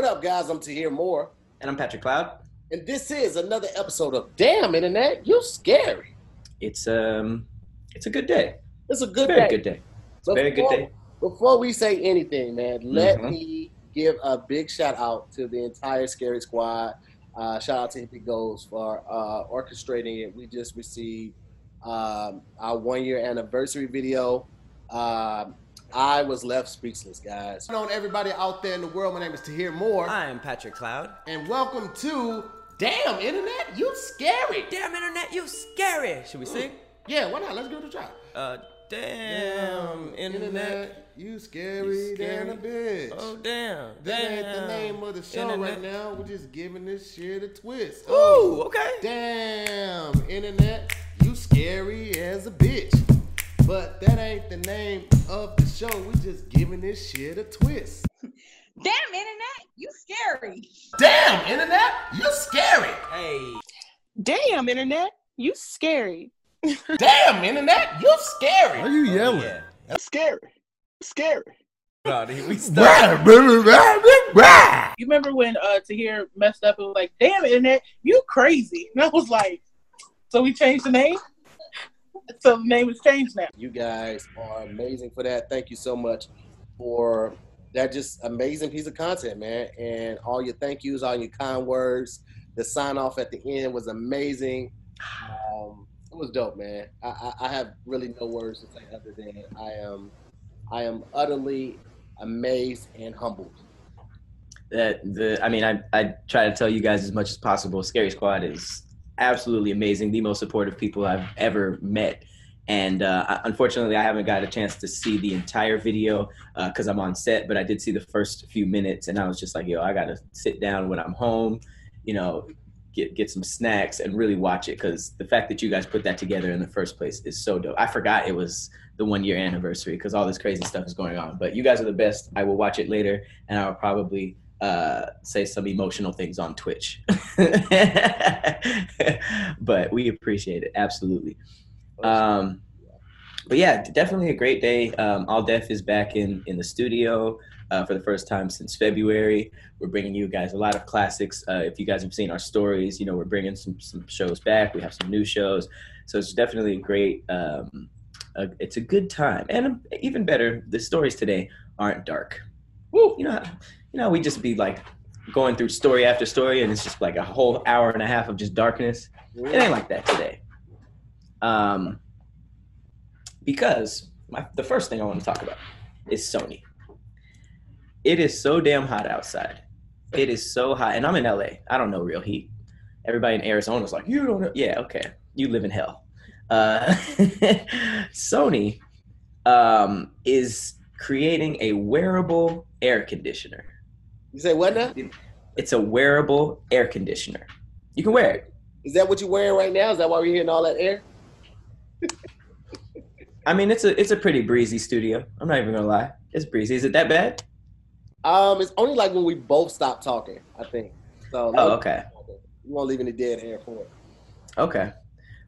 What up, guys? I'm Tahir Moore. And I'm Patrick Cloud. And this is another episode of Damn Internet, You're Scary. It's um it's a good day. It's a good Very day. good day. So Very good day. Before we say anything, man, let Mhm. me give a big shout out to the entire Scary Squad. Uh, shout out to Hippie Goals for uh, orchestrating it. We just received um, our one year anniversary video. Um, I was left speechless, guys. What's on everybody out there in the world? My name is Tahir Moore, I am Patrick Cloud. and welcome to Damn Internet, You Scary. Damn internet, you scary. Should we sing? Yeah, why not? Let's give it a try. Uh, damn internet. you scary, You than a bitch. Oh damn. That damn. ain't the name of the show right now. We're just giving this shit a twist. Ooh, okay. Damn, internet, you scary as a bitch. But that ain't the name of the show. We just giving this shit a twist. Damn internet, you scary. Damn, internet, you scary. Hey. Damn, internet, you scary. Damn, internet, you scary. Why are you Oh, yelling? yeah. Scary. Scary. God, we stuck. You remember when uh Tahir messed up and was like, damn internet, you crazy. And I was like, so we changed the name? So the name is changed now. You guys are amazing for that. Thank you so much for that just amazing piece of content, man. And all your thank yous, all your kind words. The sign off at the end was amazing. Um, it was dope, man. I, I, I have really no words to say other than I am I am utterly amazed and humbled. That the I mean I I try to tell you guys as much as possible. Scary Squad is absolutely amazing, the most supportive people I've ever met. And uh, unfortunately, I haven't got a chance to see the entire video because I'm on set. But I did see the first few minutes, and I was just like, "Yo, I gotta sit down when I'm home, you know, get get some snacks and really watch it." Because the fact that you guys put that together in the first place is so dope. I forgot it was the one year anniversary because all this crazy stuff is going on. But you guys are the best. I will watch it later, and I will probably uh, say some emotional things on Twitch. but we appreciate it absolutely. Um, but yeah, definitely a great day. Um, All Def is back in in the studio uh, for the first time since February. We're bringing you guys a lot of classics. Uh, if you guys have seen our stories, you know we're bringing some some shows back. We have some new shows, so it's definitely a great. Um, a, it's a good time, and even better, the stories today aren't dark. Woo! You know, how- you know, we just be like going through story after story, and it's just like a whole hour and a half of just darkness. It ain't like that today. Um, because my, the first thing I want to talk about is Sony. It is so damn hot outside. It is so hot, and I'm in LA. I don't know real heat. Everybody in Arizona is like, you don't know. Yeah, okay. You live in hell. Uh, Sony um, is creating a wearable air conditioner. You say what now? It's a wearable air conditioner. You can wear it. Is that what you're wearing right now? Is that why we're hearing all that air? I mean, it's a it's a pretty breezy studio. I'm not even gonna lie. It's breezy. Is it that bad? Um, it's only like when we both stop talking, I think. So Oh, okay. You won't leave any dead air for it. Okay.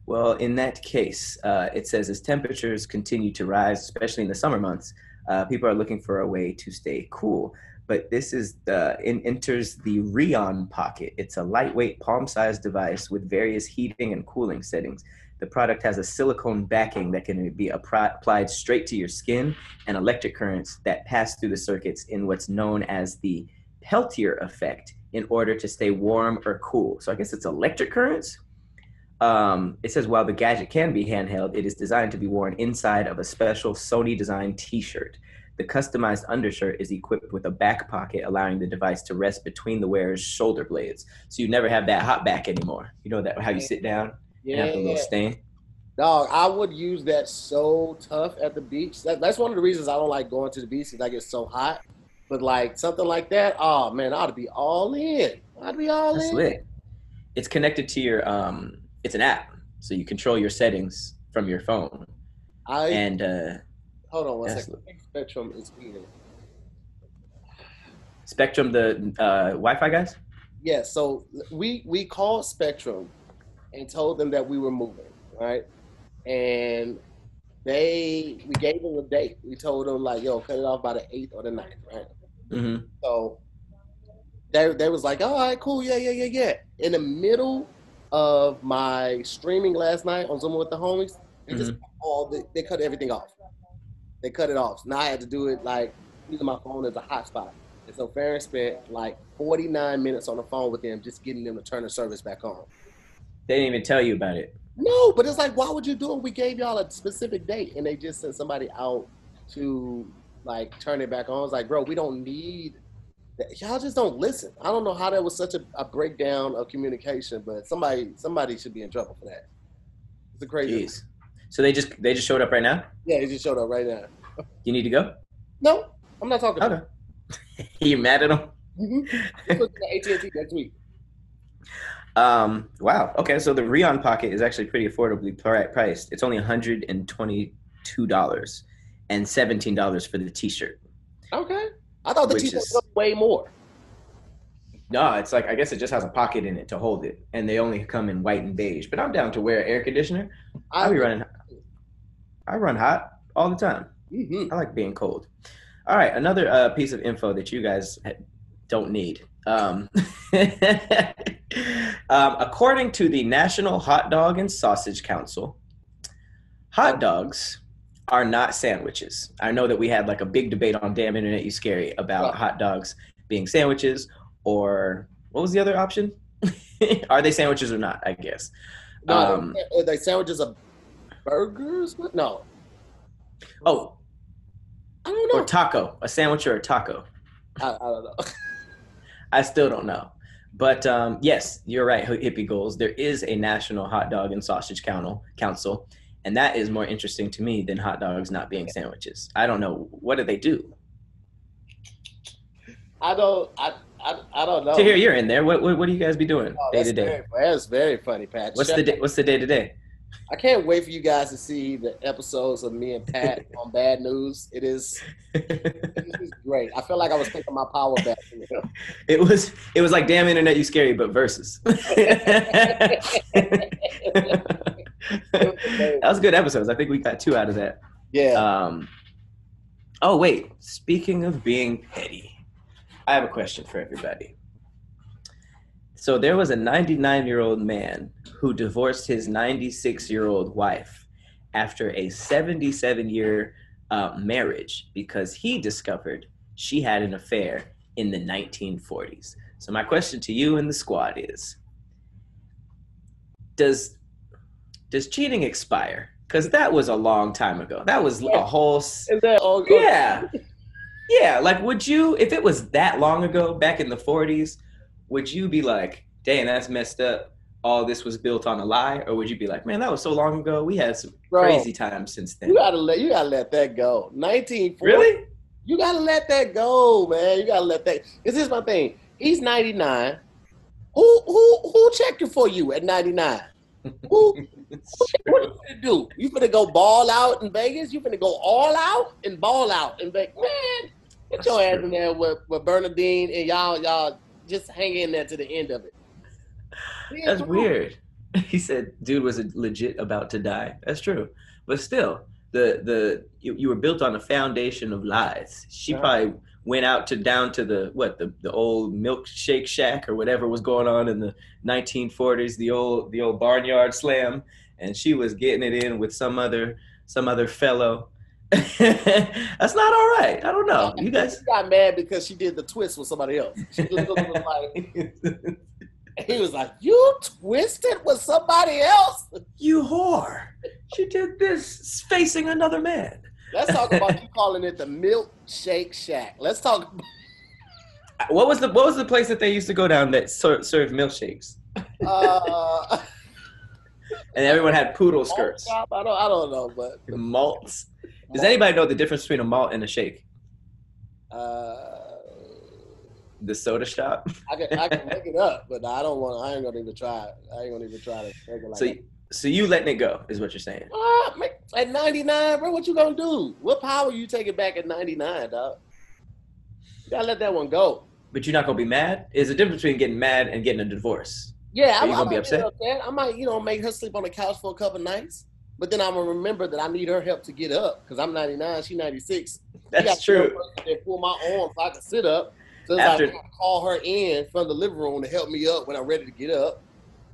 Well, in that case, uh, it says as temperatures continue to rise, especially in the summer months, uh, people are looking for a way to stay cool. But this is the in, enters the Reon Pocket. It's a lightweight, palm-sized device with various heating and cooling settings. The product has a silicone backing that can be applied straight to your skin and electric currents that pass through the circuits in what's known as the Peltier effect in order to stay warm or cool. So I guess it's electric currents. Um, it says while the gadget can be handheld, it is designed to be worn inside of a special Sony designed T-shirt. The customized undershirt is equipped with a back pocket, allowing the device to rest between the wearer's shoulder blades. So you never have that hot back anymore. You know that how you sit down and have the little stain. Dog, I would use that so tough at the beach. That, that's one of the reasons I don't like going to the beach because I get so hot. But like something like that, oh man, I ought to be all in. I'd be all That's in. lit. It's connected to your um. It's an app, so you control your settings from your phone. I And uh, hold on one that's second. Spectrum is here. Spectrum, the uh, Wi-Fi guys. Yeah, so we we called Spectrum and told them that we were moving, right? And they we gave them a date. We told them like, yo, cut it off by the eighth or the 9th, right? Mm-hmm. So they they was like, all right, cool, yeah, yeah, yeah, yeah. In the middle of my streaming last night on Zoom with the homies, they just all they, they cut everything off. They cut it off. Now I had to do it like using my phone as a hotspot. And so Farron spent like 49 minutes on the phone with them, just getting them to turn the service back on. They didn't even tell you about it. No, but it's like, why would you do it? We gave y'all a specific date, and they just sent somebody out to like turn it back on. It's like, bro, we don't need. That. Y'all just don't listen. I don't know how that was such a, a breakdown of communication, but somebody somebody should be in trouble for that. It's a crazy. Jeez. So they just they just showed up right now. Yeah, they just showed up right now. You need to go. No, I'm not talking. Okay. you mad at them? Mm-hmm. AT&T next week. Um, wow. Okay, so the Reon Pocket is actually pretty affordably pri- priced. It's only $122 and $17 for the t-shirt. Okay, I thought the t-shirt is- was way more. No, it's like I guess it just has a pocket in it to hold it, and they only come in white and beige. But I'm down to wear air conditioner. I'll be running. I run hot all the time. Mhm. I like being cold. All right, another uh, piece of info that you guys don't need. Um, um, according to the National Hot Dog and Sausage Council, hot dogs are not sandwiches. I know that we had like a big debate on Damn Internet You Scary about Right. hot dogs being sandwiches or what was the other option? are they sandwiches or not? I guess. No, Um, are they sandwiches of burgers? What? No, Oh, I don't know. or taco, a sandwich or a taco. I, I don't know. I still don't know. But um, yes, you're right, hippie goals. There is a national hot dog and sausage council, council, and that is more interesting to me than hot dogs not being sandwiches. I don't know what do they do. I don't. I. I, I don't know. Tahir you're in there, what, what what do you guys be doing Oh, day to day? Very, that's very funny, Pat. What's Shut the day, what's the day to day? I can't wait for you guys to see the episodes of me and Pat on Bad News. It is, it is great. I feel like I was taking my power back. from him. It was it was like damn internet you scary, but versus. that was good episodes. I think we got two out of that. yeah. Um, oh wait, speaking of being petty, I have a question for everybody. So there was a 99 year old man who divorced his 96 year old wife after a 77 year uh, marriage because he discovered she had an affair in the 1940s. So my question to you and the squad is: Does does cheating expire? Because that was a long time ago. That was a whole. s- Is that all Yeah. Yeah. Like, would you, if it was that long ago, back in the 40s, would you be like, dang, that's messed up? All this was built on a lie? Or would you be like, man, that was so long ago. We had some Bro, crazy times since then. You gotta let you gotta let that go. Nineteen. Really? You gotta let that go, man. You gotta let that. This here's my thing. He's ninety nine. Who who who checking for you at ninety nine? Who what are you gonna do? You gonna go ball out in Vegas? You gonna go all out and ball out in Vegas? Man, get your ass in there with, with Bernadine and y'all y'all just hang in there to the end of it. Yeah, That's come on. weird. He said, dude was legit about to die. That's true. But still, the the you, you were built on a foundation of lies. She probably went out to down to the what the, the old milkshake shack or whatever was going on in the 1940s, the old the old barnyard slam, and she was getting it in with some other some other fellow. That's not all right. I don't know. You guys. She got mad because she did the twist with somebody else. She like, he was like, "You twisted with somebody else." you whore. She did this facing another man. Let's talk about you calling it the milkshake shack. Let's talk. What was the what was the place that they used to go down that ser- served milkshakes? Uh, And everyone had poodle skirts. I don't. I don't know, but the Malts. Does anybody know the difference between a malt and a shake? Uh, The soda shop. I can I can look it up, but I don't want. To. I ain't gonna even try. it. I ain't gonna even try to make it like So that. so you letting it go is what you're saying. What? Man, At 99, bro, what you gonna do? What power you taking back at 99, dog? You gotta let that one go. But you're not gonna be mad. Is the difference between getting mad and getting a divorce. Yeah, Are I, you gonna be might get upset? I might, you know, make her sleep on the couch for a couple nights. But then I'm gonna remember that I need her help to get up because I'm 99, she 96. You That's true. and pull my arm so I can sit up. So After- I call her in from the living room to help me up when I'm ready to get up.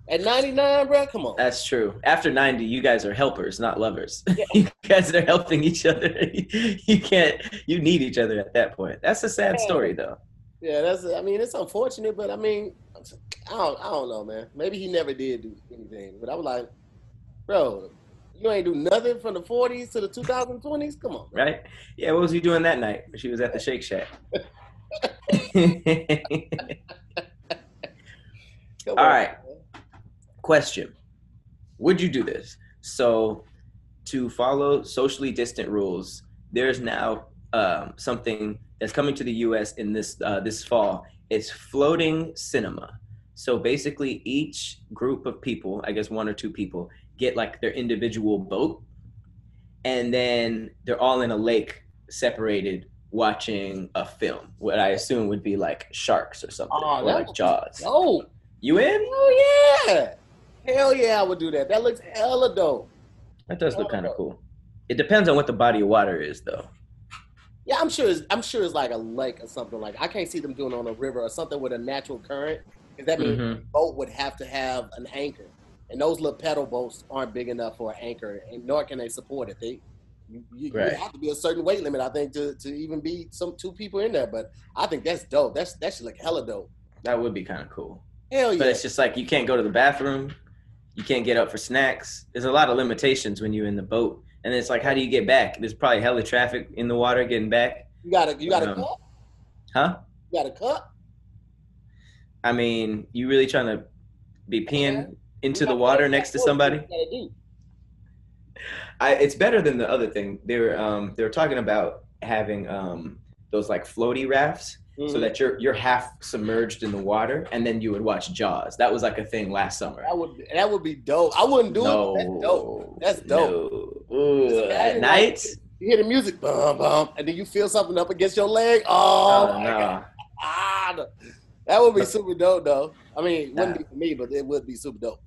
At 99, bro, come on. That's true. After 90, you guys are helpers, not lovers. you guys are helping each other. you can't, you need each other at that point. That's a sad story, though. Yeah, that's. I mean, it's unfortunate, but I mean, I don't. I don't know, man. Maybe he never did do anything, but I was like, bro, you ain't do nothing from the 40s to the 2020s. Come on, Right? Yeah, what was he doing that night? She was at the Shake Shack. All on, right. man. Question Would you do this? So, to follow socially distant rules, there's now um, something that's coming to the US in this, uh, this fall. It's floating cinema. So, basically, each group of people, I guess one or two people, get like their individual boat, and then they're all in a lake separated watching a film what i assume would be like sharks or something Oh, or like jaws Oh, you in oh yeah. Hell yeah, I would do that. That looks hella dope. That does look kind of cool. It depends on what the body of water is, though. Yeah, I'm sure. It's, I'm sure it's like a lake or something like. I can't see them doing it on a river or something with a natural current. Because that means Mhm. the boat would have to have an anchor, and those little pedal boats aren't big enough for an anchor, and nor can they support it. They you, you, Right. you have to be a certain weight limit, I think, to, to even be some two people in there. But I think that's dope. That's that should look hella dope. That would be kind of cool. Hell yeah. But it's just like you can't go to the bathroom, you can't get up for snacks. There's a lot of limitations when you're in the boat, and it's like, how do you get back? There's probably hella traffic in the water getting back, you got a you got a Um, cup. huh? You got a cup. I mean, you really trying to be peeing into the water next to somebody? you gotta do. I, it's better than the other thing. They were um, they were talking about having um, those like floaty rafts. so Mhm. that you're you're half submerged in the water and then you would watch jaws that was like a thing last summer that would that would be dope. I wouldn't do no it. That's dope. That's dope. no. Ooh, at imagine, night like, You hear the music, bum bum, and then you feel something up against your leg. Oh, Oh, no. Ah, that would be super dope, though. I mean, it wouldn't Nah. be for me, but it would be super dope.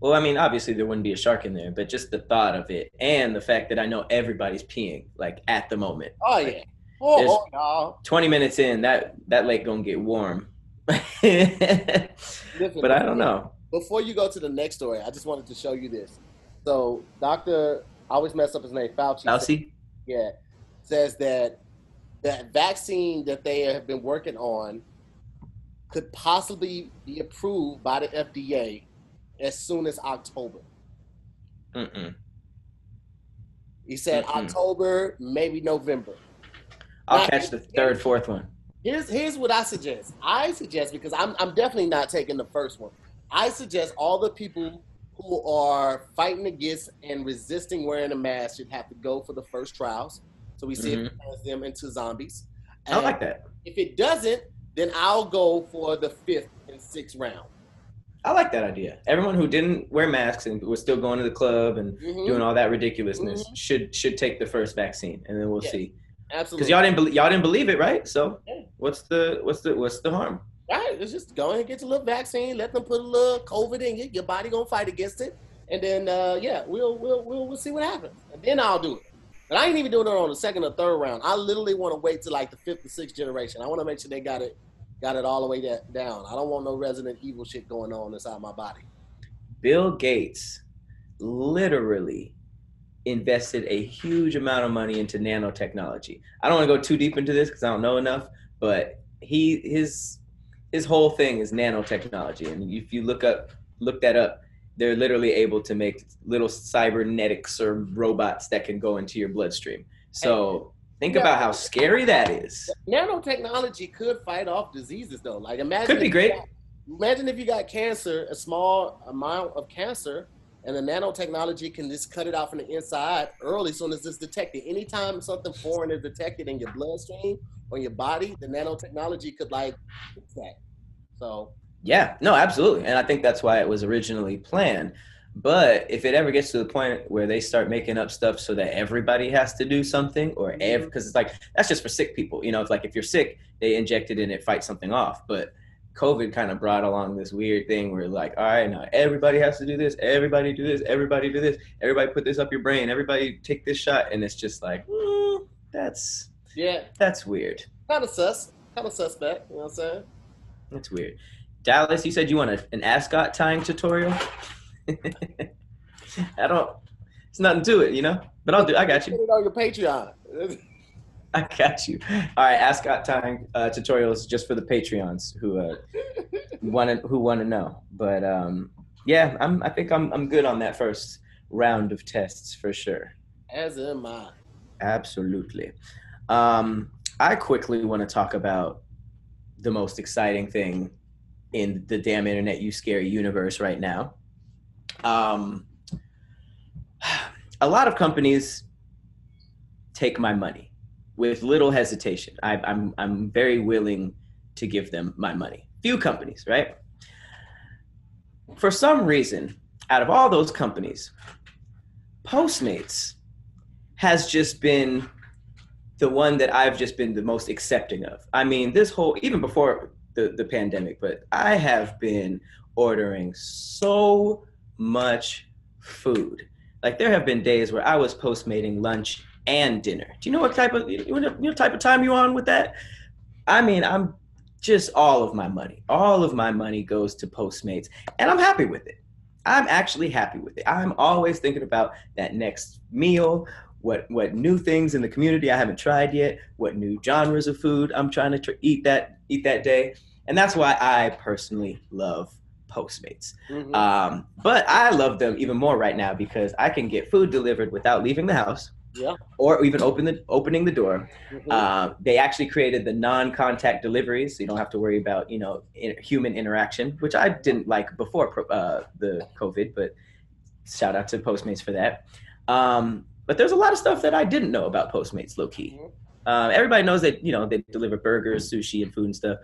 Well i mean obviously there wouldn't be a shark in there but just the thought of it and the fact that i know everybody's peeing like at the moment Oh yeah. Oh, no. 20 minutes in that that lake gonna get warm but i don't know Before you go to the next story, I just wanted to show you this. So, Doctor, I always mess up his name, Fauci. Fauci? yeah, says that that vaccine that they have been working on could possibly be approved by the FDA as soon as October. Mm-mm. He said Mm-mm. October, maybe November. i'll Now, catch the third fourth one Here's here's what I suggest. I suggest because I'm I'm definitely not taking the first one. I suggest all the people who are fighting against and resisting wearing a mask should have to go for the first trials. So we see if it turns them into zombies. Mm-hmm. i like that If it doesn't, then I'll go for the fifth and sixth round. I like that idea. Everyone who didn't wear masks and was still going to the club and Mhm. doing all that ridiculousness Mhm. should should take the first vaccine, and then we'll Yes. see. Absolutely. Because y'all didn't believe y'all didn't believe it, right? So Yeah. what's the what's the what's the harm? Right. It's just go ahead and get your little vaccine. Let them put a little COVID in you. Your body gonna fight against it, and then uh, yeah, we'll we'll we'll we'll see what happens, and then I'll do it. But I ain't even doing it on the second or third round. I literally want to wait till like the fifth or sixth generation. I want to make sure they got it got it all the way down. I don't want no Resident Evil shit going on inside my body. Bill Gates literally invested a huge amount of money into nanotechnology. I don't want to go too deep into this because I don't know enough, but he his his whole thing is nanotechnology, and if you look up look that up, they're literally able to make little cybernetics or robots that can go into your bloodstream. So think Yeah. about how scary that is. Nanotechnology could fight off diseases though. Like imagine Could be great. got- imagine if you got cancer, a small amount of cancer, and the nanotechnology can just cut it out from the inside early, soon as it's detected. Anytime something foreign is detected in your bloodstream or your body, the nanotechnology could like fix that. So Yeah, no, absolutely. And I think that's why it was originally planned. But if it ever gets to the point where they start making up stuff so that everybody has to do something, or every, because it's like, that's just for sick people. You know, it's like if you're sick, they inject it and it fights something off. But COVID kind of brought along this weird thing where, like, all right, now everybody has to do this, everybody do this, everybody do this, everybody put this up your brain, everybody take this shot. And it's just like, mm, that's yeah, that's weird. kind of sus. Kind of suspect. You know what I'm saying? That's weird. Dallas, you said you want a, an ascot tying tutorial. I don't. It's nothing to it, you know. But I'll do. I got Put you. it on your Patreon. I got you. All right, ascot tying uh, tutorials just for the Patreons who uh, want to who want to know. But um, yeah, I'm. I think I'm. I'm good on that first round of tests for sure. As am I. Absolutely. Um, I quickly want to talk about the most exciting thing in the damn internet you scary universe right now. Um, a lot of companies take my money with little hesitation. I, I'm I'm very willing to give them my money. Few companies, right? For some reason, out of all those companies, Postmates has just been the one that I've just been the most accepting of. I mean, this whole even before the, the pandemic, but I have been ordering so much food. Like there have been days where I was postmating lunch and dinner. Do you know what type of you know, you know type of time you on with that? I mean, I'm just all of my money. All of my money goes to Postmates, and I'm happy with it. I'm actually happy with it. I'm always thinking about that next meal, what what new things in the community I haven't tried yet, what new genres of food I'm trying to tr- eat that eat that day, and that's why I personally love Postmates. Mhm. Um, but I love them even more right now because I can get food delivered without leaving the house. Yeah. Or even open the opening the door. Mhm. Uh, they actually created the non-contact deliveries, so you don't have to worry about you know in, human interaction, which I didn't like before pro- uh, the COVID. But shout out to Postmates for that. Um, but there's a lot of stuff that I didn't know about Postmates, low key. Mhm. Uh, everybody knows that you know they deliver burgers, sushi, and food and stuff.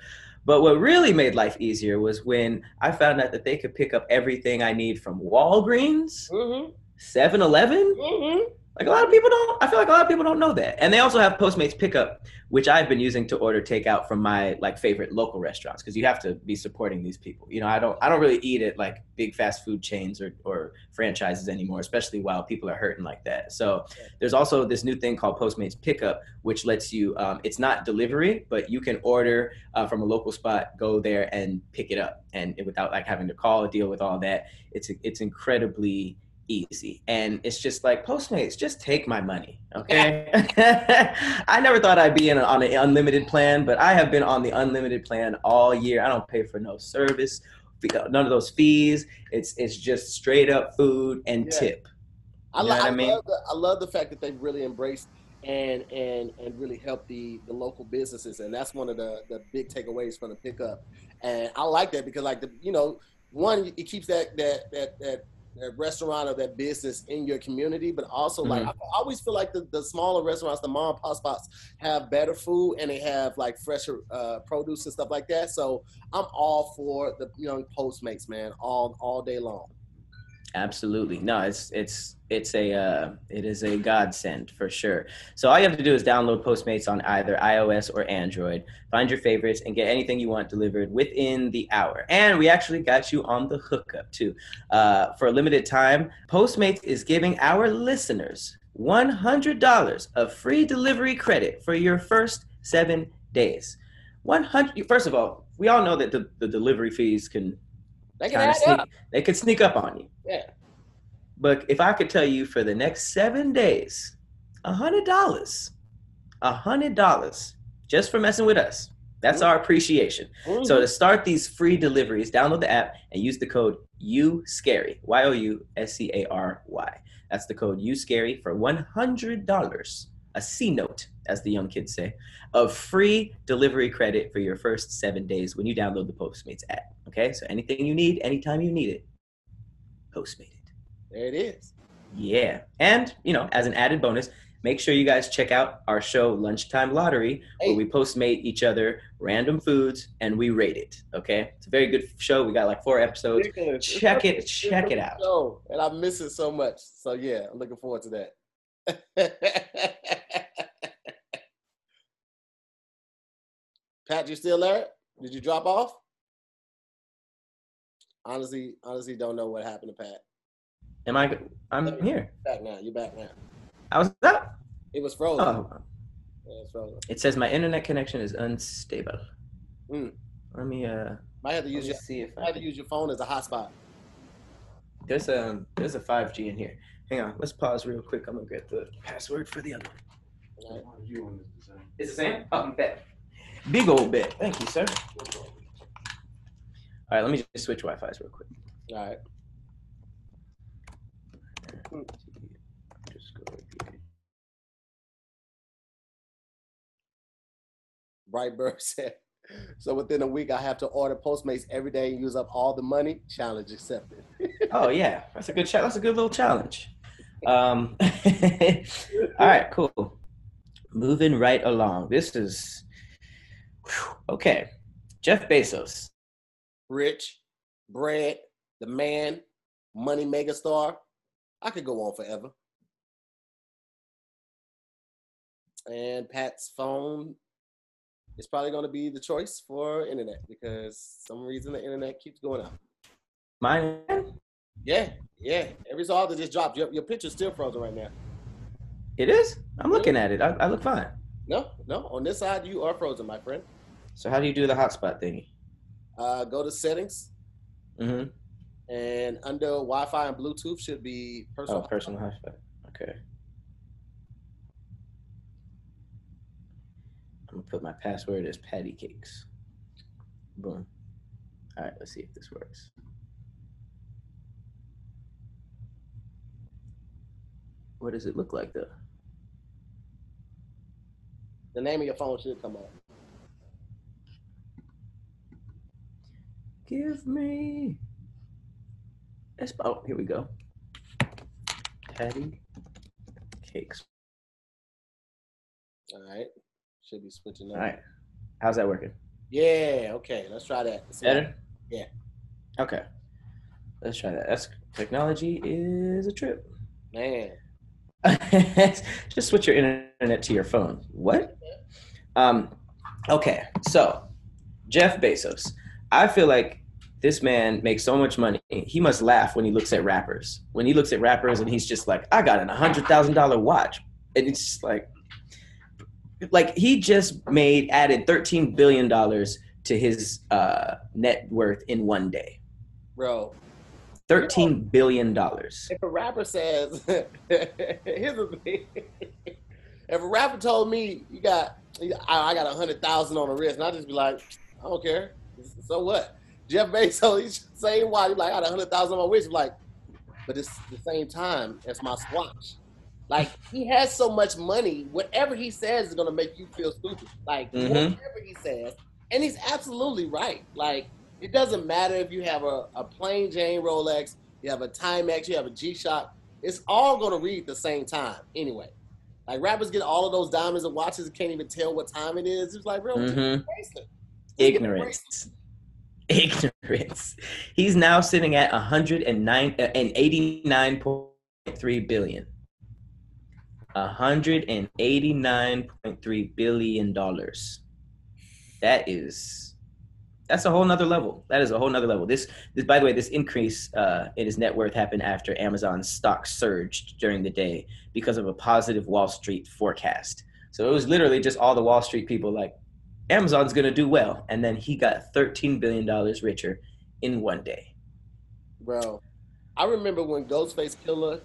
But what really made life easier was when I found out that they could pick up everything I need from Walgreens, Mhm. 7-Eleven. Mhm. Like a lot of people don't. I feel like a lot of people don't know that. And they also have Postmates pickup, which I've been using to order takeout from my like favorite local restaurants because you have to be supporting these people. You know, I don't. I don't really eat at like big fast food chains or or franchises anymore, especially while people are hurting like that. So there's also this new thing called Postmates pickup, which lets you. Um, it's not delivery, but you can order uh, from a local spot, go there and pick it up, and without like having to call, deal with all that. It's it's incredibly easy and it's just like postmates just take my money okay i never thought i'd be in a, on an unlimited plan but i have been on the unlimited plan all year i don't pay for no service uh, none of those fees it's it's just straight up food and Yeah. tip I, You li- know what I, I mean? love the, I love the fact that they've really embraced and and and really helped the the local businesses, and that's one of the the big takeaways from the pickup. And I like that because like the you know one it keeps that that that that. That restaurant or that business in your community, but also like Mhm. I always feel like the, the smaller restaurants, the mom and pop spots, have better food and they have like fresher uh, produce and stuff like that. So I'm all for the young Postmates, man, all all day long. Absolutely. No, it's it's it's a uh, it is a godsend for sure. So all you have to do is download Postmates on either iOS or Android. Find your favorites and get anything you want delivered within the hour. And we actually got you on the hookup too. Uh, for a limited time, Postmates is giving our listeners one hundred dollars of free delivery credit for your first seven days. One hundred. First of all, we all know that the, the delivery fees can They can kind add of sneak. up. They could sneak up on you. Yeah. But if I could tell you for the next seven days, a hundred dollars, a hundred dollars just for messing with us. That's our appreciation. Mm-hmm. So to start these free deliveries, download the app and use the code U Scary Y O U S C A R Y. That's the code U Scary for one hundred dollars, a C note, as the young kids say, of free delivery credit for your first seven days when you download the Postmates app. Okay, so anything you need, anytime you need it, Postmate it. There it is. Yeah. And, you know, as an added bonus, make sure you guys check out our show, Lunchtime Lottery, Hey. where we postmate each other random foods and we rate it. Okay. It's a very good show. We got like four episodes. Ridiculous. Check it, check it out. show, and I miss it so much. So yeah, I'm looking forward to that. Pat, you still there? Did you drop off? Honestly, honestly, don't know what happened to Pat. Am I? I'm here. Back now. You're back now. I was that. It was frozen. Oh, Yeah, it's frozen. It says my internet connection is unstable. Mm. Let me uh Might have to use your see if might I have to use your phone as a hotspot. there's a there's a 5G in here. Hang on, let's pause real quick. I'm gonna get the password for the other one. Right. It's the same? Oh, bet. Big old bet. Thank you, sir. All right, let me just switch Wi-Fi's real quick. All right. Just Bird said. So within a week, I have to order Postmates every day and use up all the money. Challenge accepted. Oh yeah, that's a good challenge. That's a good little challenge. Um, all right, cool. Moving right along. This is whew, okay. Jeff Bezos. Rich, bread, the man, money megastar. I could go on forever. And Pat's phone is probably going to be the choice for internet because some reason the internet keeps going out. Mine. Yeah, yeah. Every so often just dropped. Your, your picture's still frozen right now. It is. I'm looking at it. I, I look fine. No, no. On this side, you are frozen, my friend. So how do you do the hotspot thingy? Uh, go to settings Mm-hmm. and under Wi-Fi and Bluetooth should be personal. Oh, personal. hotspot. Okay. I'm gonna put my password as patty cakes. Boom. All right, let's see if this works. What does it look like though? The name of your phone should come up. Give me. That's oh, here we go. Patty cakes. All right. Should be switching up. All right. How's that working? Yeah. Okay. Let's try that. Let's Better? Yeah. Okay. Let's try that. That's technology is a trip. Man. Just switch your internet to your phone. What? Um, okay, so Jeff Bezos. I feel like this man makes so much money. He must laugh when he looks at rappers. When he looks at rappers and he's just like, I got an hundred thousand dollar watch. And it's just like like he just made added thirteen billion dollars to his uh, net worth in one day. Bro. Thirteen billion dollars. If a rapper says, here's the thing. If a rapper told me you got, I, got a hundred thousand on the wrist, and I just be like, I don't care. So what? Jeff Bezos, he's saying why he like I got a hundred thousand on my wrist, like, but it's the same time as my squash. Like he has so much money, whatever he says is gonna make you feel stupid. Like Mhm. whatever he says, and he's absolutely right. Like it doesn't matter if you have a, a plain Jane Rolex, you have a Timex, you have a G Shock. It's all gonna read the same time anyway. Like rappers get all of those diamonds and watches and can't even tell what time it is. It's like, real just Mhm. bracelet. Just get a ignorance ignorance. He's now sitting at 109 uh, and 89.3 billion. 189.3 billion dollars. That is that's a whole nother level. That is a whole nother level. This, this by the way this increase uh, in his net worth happened after amazon's stock surged during the day because of a positive wall street forecast. So it was literally just all the wall street people like Amazon's gonna do well, and then he got thirteen billion dollars richer in one day. Bro, I remember when Ghostface Killah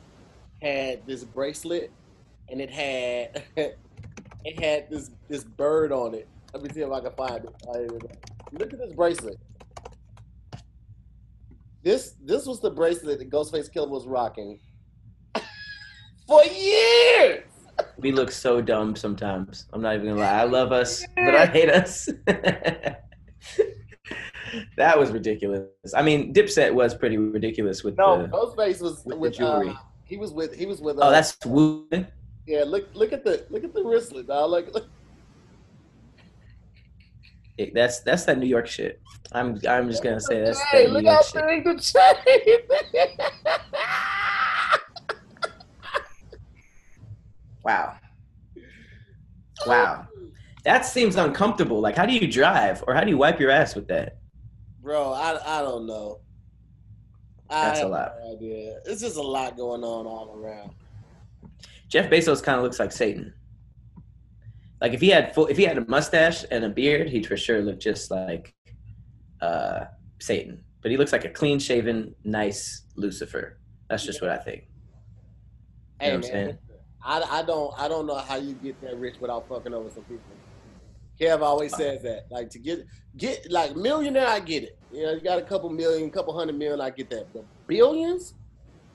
had this bracelet and it had it had this this bird on it. Let me see if I can find it. Look at this bracelet. This this was the bracelet that Ghostface Killah was rocking for years. We look so dumb sometimes. I'm not even gonna lie. I love us, but I hate us. that was ridiculous. I mean, Dipset was pretty ridiculous with No, the. Ghostface was with with, jewelry. Uh, he was with he was with. Oh, uh, that's Wu. yeah. Look look at the look at the wristlet, dog. Look, look It- That's that's that New York shit. I'm I'm just gonna say that's Hey, that New look York how shit. big the chain. Wow. Wow. That seems uncomfortable. Like, how do you drive or how do you wipe your ass with that? Bro, I I don't know. I That's a lot. No idea. It's just a lot going on all around. Jeff Bezos kind of looks like Satan. Like if he had full, if he had a mustache and a beard, he'd for sure look just like uh, Satan. But he looks like a clean shaven, nice Lucifer. That's just what I think. You Hey know what I'm saying? I, I don't I don't know how you get that rich without fucking over some people. Kev always says that. Like to get get like millionaire, I get it. You know, you got a couple million, couple hundred million, I get that. But billions,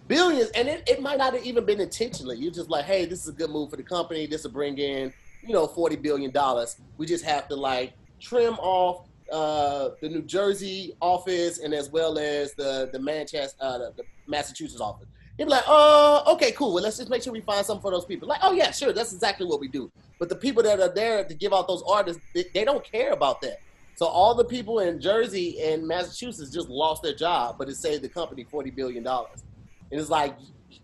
billions, and it, it might not have even been intentionally. You're just like, hey, this is a good move for the company. This will bring in, you know, forty billion dollars. We just have to like trim off uh, the New Jersey office and as well as the the Manchester, uh, the, the Massachusetts office. You'd be like, oh, okay, cool. Well, let's just make sure we find something for those people. Like, oh yeah, sure, that's exactly what we do. But the people that are there to give out those artists, they, they don't care about that. So all the people in Jersey and Massachusetts just lost their job, but it saved the company forty billion dollars. And it's like,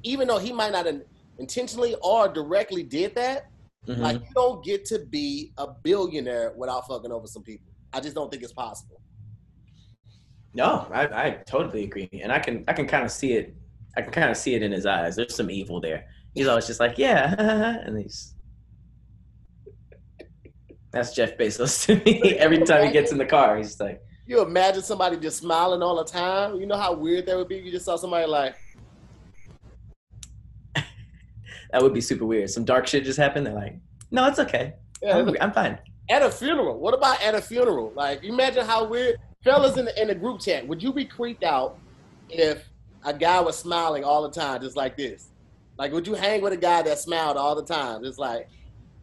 even though he might not in- intentionally or directly did that, Mhm. like you don't get to be a billionaire without fucking over some people. I just don't think it's possible. No, I, I totally agree, and I can I can kind of see it. I can kind of see it in his eyes. There's some evil there. He's always just like, yeah, and he's. That's Jeff Bezos to me. Every time he gets in the car, he's like, You imagine somebody just smiling all the time. You know how weird that would be. You just saw somebody like, that would be super weird. Some dark shit just happened. They're like, no, it's okay. yeah, I'm, I'm fine. at a funeral. What about at a funeral? Like, imagine how weird, fellas in the, in the group chat. Would you be creeped out if a guy was smiling all the time, just like this? Like, would you hang with a guy that smiled all the time, just like?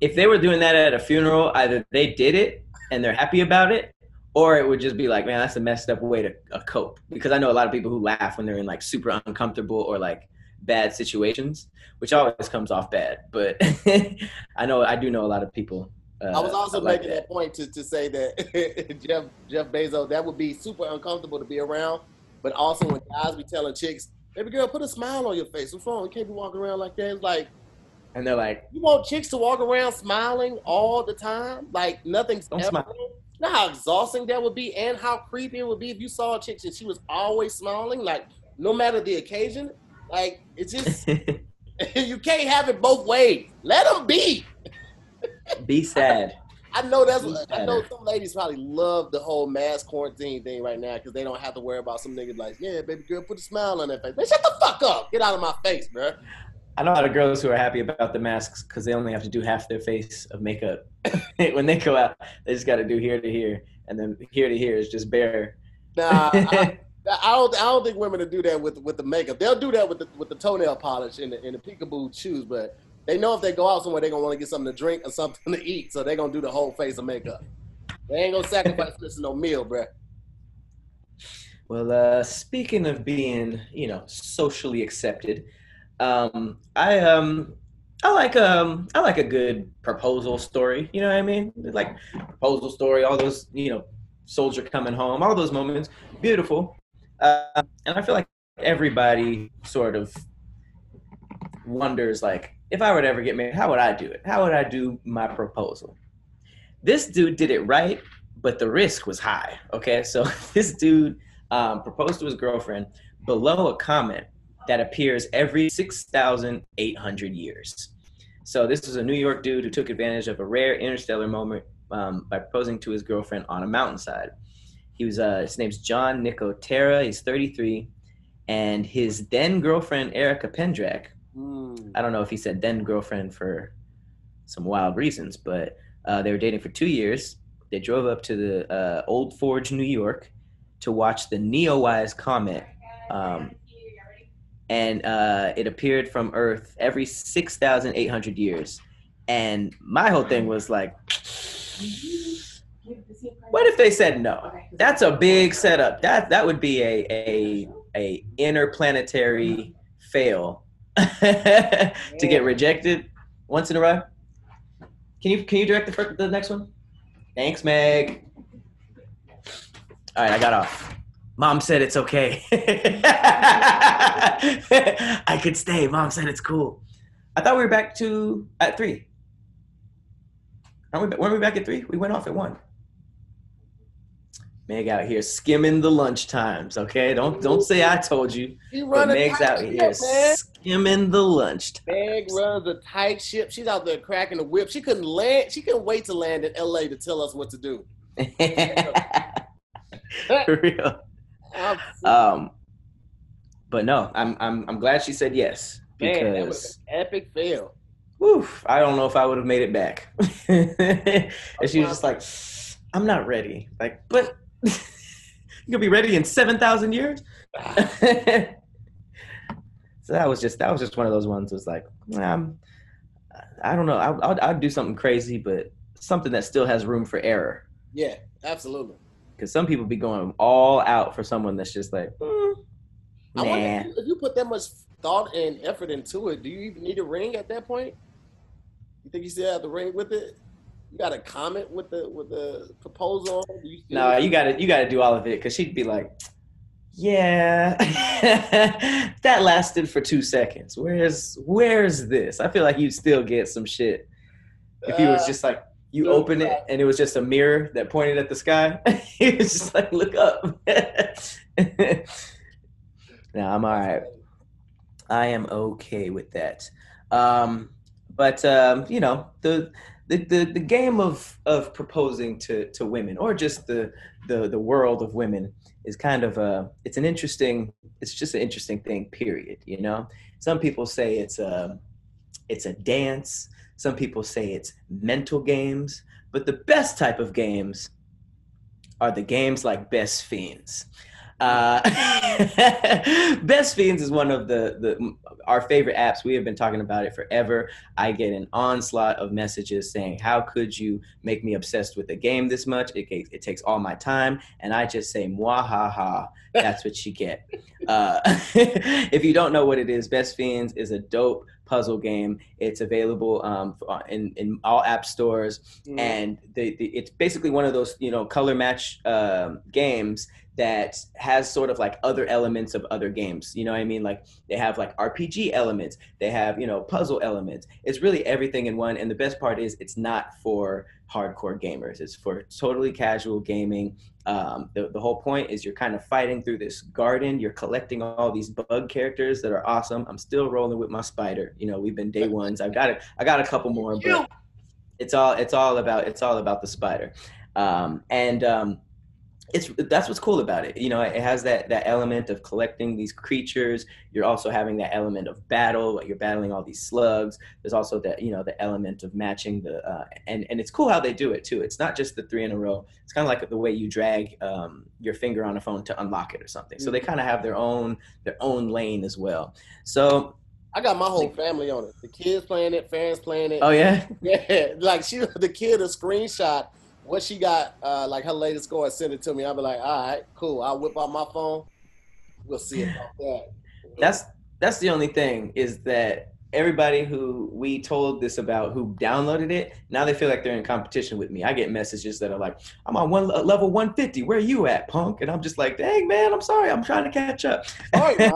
If they were doing that at a funeral, either they did it and they're happy about it, or it would just be like, man, that's a messed up way to uh, cope. Because I know a lot of people who laugh when they're in like super uncomfortable or like bad situations, which always comes off bad. But I know I do know a lot of people. Uh, I was also like making that. point to, to say that Jeff Jeff Bezos that would be super uncomfortable to be around, but also when guys be telling chicks, "Baby girl, put a smile on your face. What's wrong? You can't be walking around like that." It's like And they're like, you want chicks to walk around smiling all the time, like nothing's Don't ever. smile. You know how exhausting that would be, and how creepy it would be if you saw a chick and she was always smiling, like no matter the occasion. Like it's just you can't have it both ways. Let them be. be sad. I know that's what, I know some ladies probably love the whole mass quarantine thing right now because they don't have to worry about some niggas like, yeah, baby girl, put a smile on that face. Man, shut the fuck up. Get out of my face, bro. I know a lot of girls who are happy about the masks because they only have to do half their face of makeup. when they go out, they just got to do here to here, and then here to here is just bare. Nah, I, I don't. I don't think women will do that with with the makeup. They'll do that with the with the toenail polish and the, and the peekaboo shoes, but they know if they go out somewhere, they're gonna want to get something to drink or something to eat, so they're gonna do the whole face of makeup. They ain't gonna sacrifice this no meal, bro. Well, uh, speaking of being, you know, socially accepted, um, I um, I like um, I like a good proposal story. You know what I mean? Like proposal story, all those, you know, soldier coming home, all those moments, beautiful. Uh, and I feel like everybody sort of wonders, like, if I were to ever get married, how would I do it? How would I do my proposal? This dude did it right, but the risk was high. Okay, so this dude um, proposed to his girlfriend below a comment that appears every 6,800 years. So this was a New York dude who took advantage of a rare interstellar moment um, by proposing to his girlfriend on a mountainside. He was uh, his name's John Nicotera. He's 33, and his then girlfriend Erica Pendrak. Mm. I don't know if he said then girlfriend for some wild reasons, but uh, they were dating for two years. They drove up to the uh, Old Forge, New York, to watch the Neowise comet, um, and uh, it appeared from Earth every six thousand eight hundred years. And my whole thing was like, what if they said no? That's a big setup. That that would be a a a interplanetary fail to get rejected once in a row. Can you can you direct the first, the next one? Thanks, Meg. All right, I got off. Mom said it's okay. I could stay. Mom said it's cool. I thought we were back to at three. Aren't we, weren't we back at three? We went off at one. Meg out here skimming the lunch times. Okay, don't don't say I told you. But Meg's out here man. skimming the lunch times. Meg runs a tight ship. She's out there cracking the whip. She couldn't land. She couldn't wait to land in LA to tell us what to do. For real. Um, but no, I'm I'm I'm glad she said yes man, that was because an epic fail. woof, I don't know if I would have made it back. and she was just like, I'm not ready. Like, but you gonna be ready in seven thousand years. so that was just that was just one of those ones. Was like, um, I don't know. I'll, I'll I'll do something crazy, but something that still has room for error. Yeah, absolutely. Because some people be going all out for someone that's just like, mm, I wonder if you, if you put that much thought and effort into it, do you even need a ring at that point? You think you still have the ring with it? You got to comment with the with the proposal. on it? You still- No, you gotta you gotta do all of it because she'd be like, "Yeah, that lasted for two seconds. Where's where's this?" I feel like you'd still get some shit if you was Uh, just like you open it and it was just a mirror that pointed at the sky. it was just like, "Look up." no, I'm all right. I am okay with that. Um, but um, you know the. The, the, the game of, of proposing to, to women or just the, the, the world of women is kind of a it's an interesting it's just an interesting thing period you know? Some people say it's a it's a dance. Some people say it's mental games. But the best type of games are the games like best fiends uh, best fiends is one of the, the our favorite apps. We have been talking about it forever. I get an onslaught of messages saying how could you make me obsessed with a game this much? It, it takes all my time. And i just say mwahaha. That's what you get. Uh, if you don't know what it is best fiends is a dope puzzle game. It's available um, in, in all app stores. Mm. and the, the, it's basically one of those you know color match um, games that has sort of like other elements of other games you know what i mean? Like they have like rpg elements they have you know puzzle elements. It's really everything in one and the best part is it's not for hardcore gamers. It's for totally casual gaming. Um, the, the whole point is you're kind of fighting through this garden. You're collecting all these bug characters that are awesome. I'm still rolling with my spider. You know we've been day ones. I've got a, i got a couple more but it's all it's all about it's all about the spider. Um, and um, it's that's what's cool about it you know it has that that element of collecting these creatures. You're also having that element of battle you're battling all these slugs. There's also that you know the element of matching the uh, and and it's cool how they do it too. It's not just the three in a row. It's kind of like the way you drag um, your finger on a phone to unlock it or something. So they kind of have their own their own lane as well. So I got my whole family on it. The kids playing it, fans playing it. oh yeah? Yeah, like she, the kid, a screenshot what she got, uh, like her latest score, send it to me. I'll be like, all right, cool. I'll whip out my phone. We'll see about that. that's that's the only thing is that everybody who we told this about who downloaded it now they feel like they're in competition with me. I get messages that are like i'm on one level 150 where are you at punk? And i'm just like dang man i'm sorry. I'm trying to catch up. Sorry.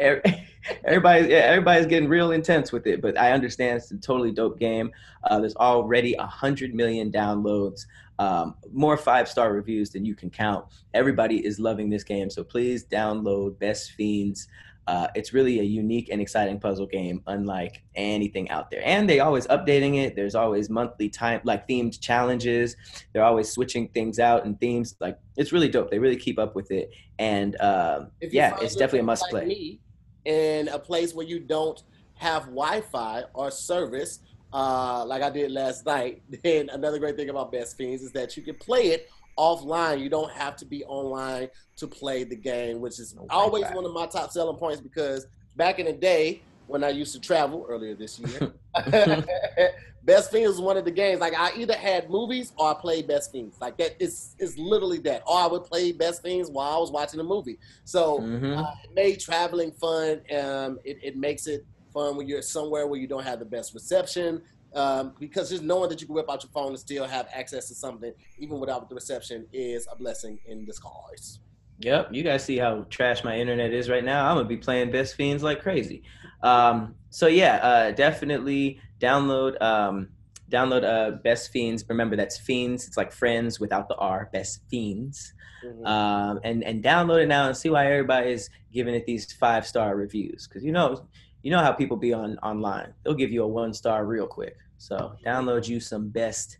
Everybody's yeah, everybody's getting real intense with it but i understand it's a totally dope game. Uh, there's already a hundred million downloads um, more five star reviews than you can count. Everybody is loving this game so please download best fiends uh, it's really a unique and exciting puzzle game unlike anything out there. And they always updating it. There's always monthly time like themed challenges. They're always switching things out and themes. Like it's really dope. They really keep up with it. And um, yeah it's definitely a must like play me in a place where you don't have Wi-Fi or service, uh, like I did last night, then another great thing about Best Fiends is that you can play it offline. You don't have to be online to play the game, which is always one of my top selling points because back in the day when I used to travel earlier this year, Best Fiends was one of the games. Like I either had movies or I played Best Fiends. Like that is is literally that. Or I would play Best Fiends while I was watching a movie. So Mhm. uh, it made traveling fun. Um, it, it makes it fun when you're somewhere where you don't have the best reception. Um, because just knowing that you can whip out your phone and still have access to something, even without the reception, is a blessing in disguise. Yep, you guys see how trash my internet is right now. I'm gonna be playing Best Fiends like crazy. Um, so yeah, uh, definitely download um, Download uh, Best Fiends. Remember, that's Fiends. It's like friends without the R. Best Fiends. Mhm. Um, and and download it now and see why everybody's giving it these five star reviews. Because you know, you know how people be on online. They'll give you a one star real quick. So download you some Best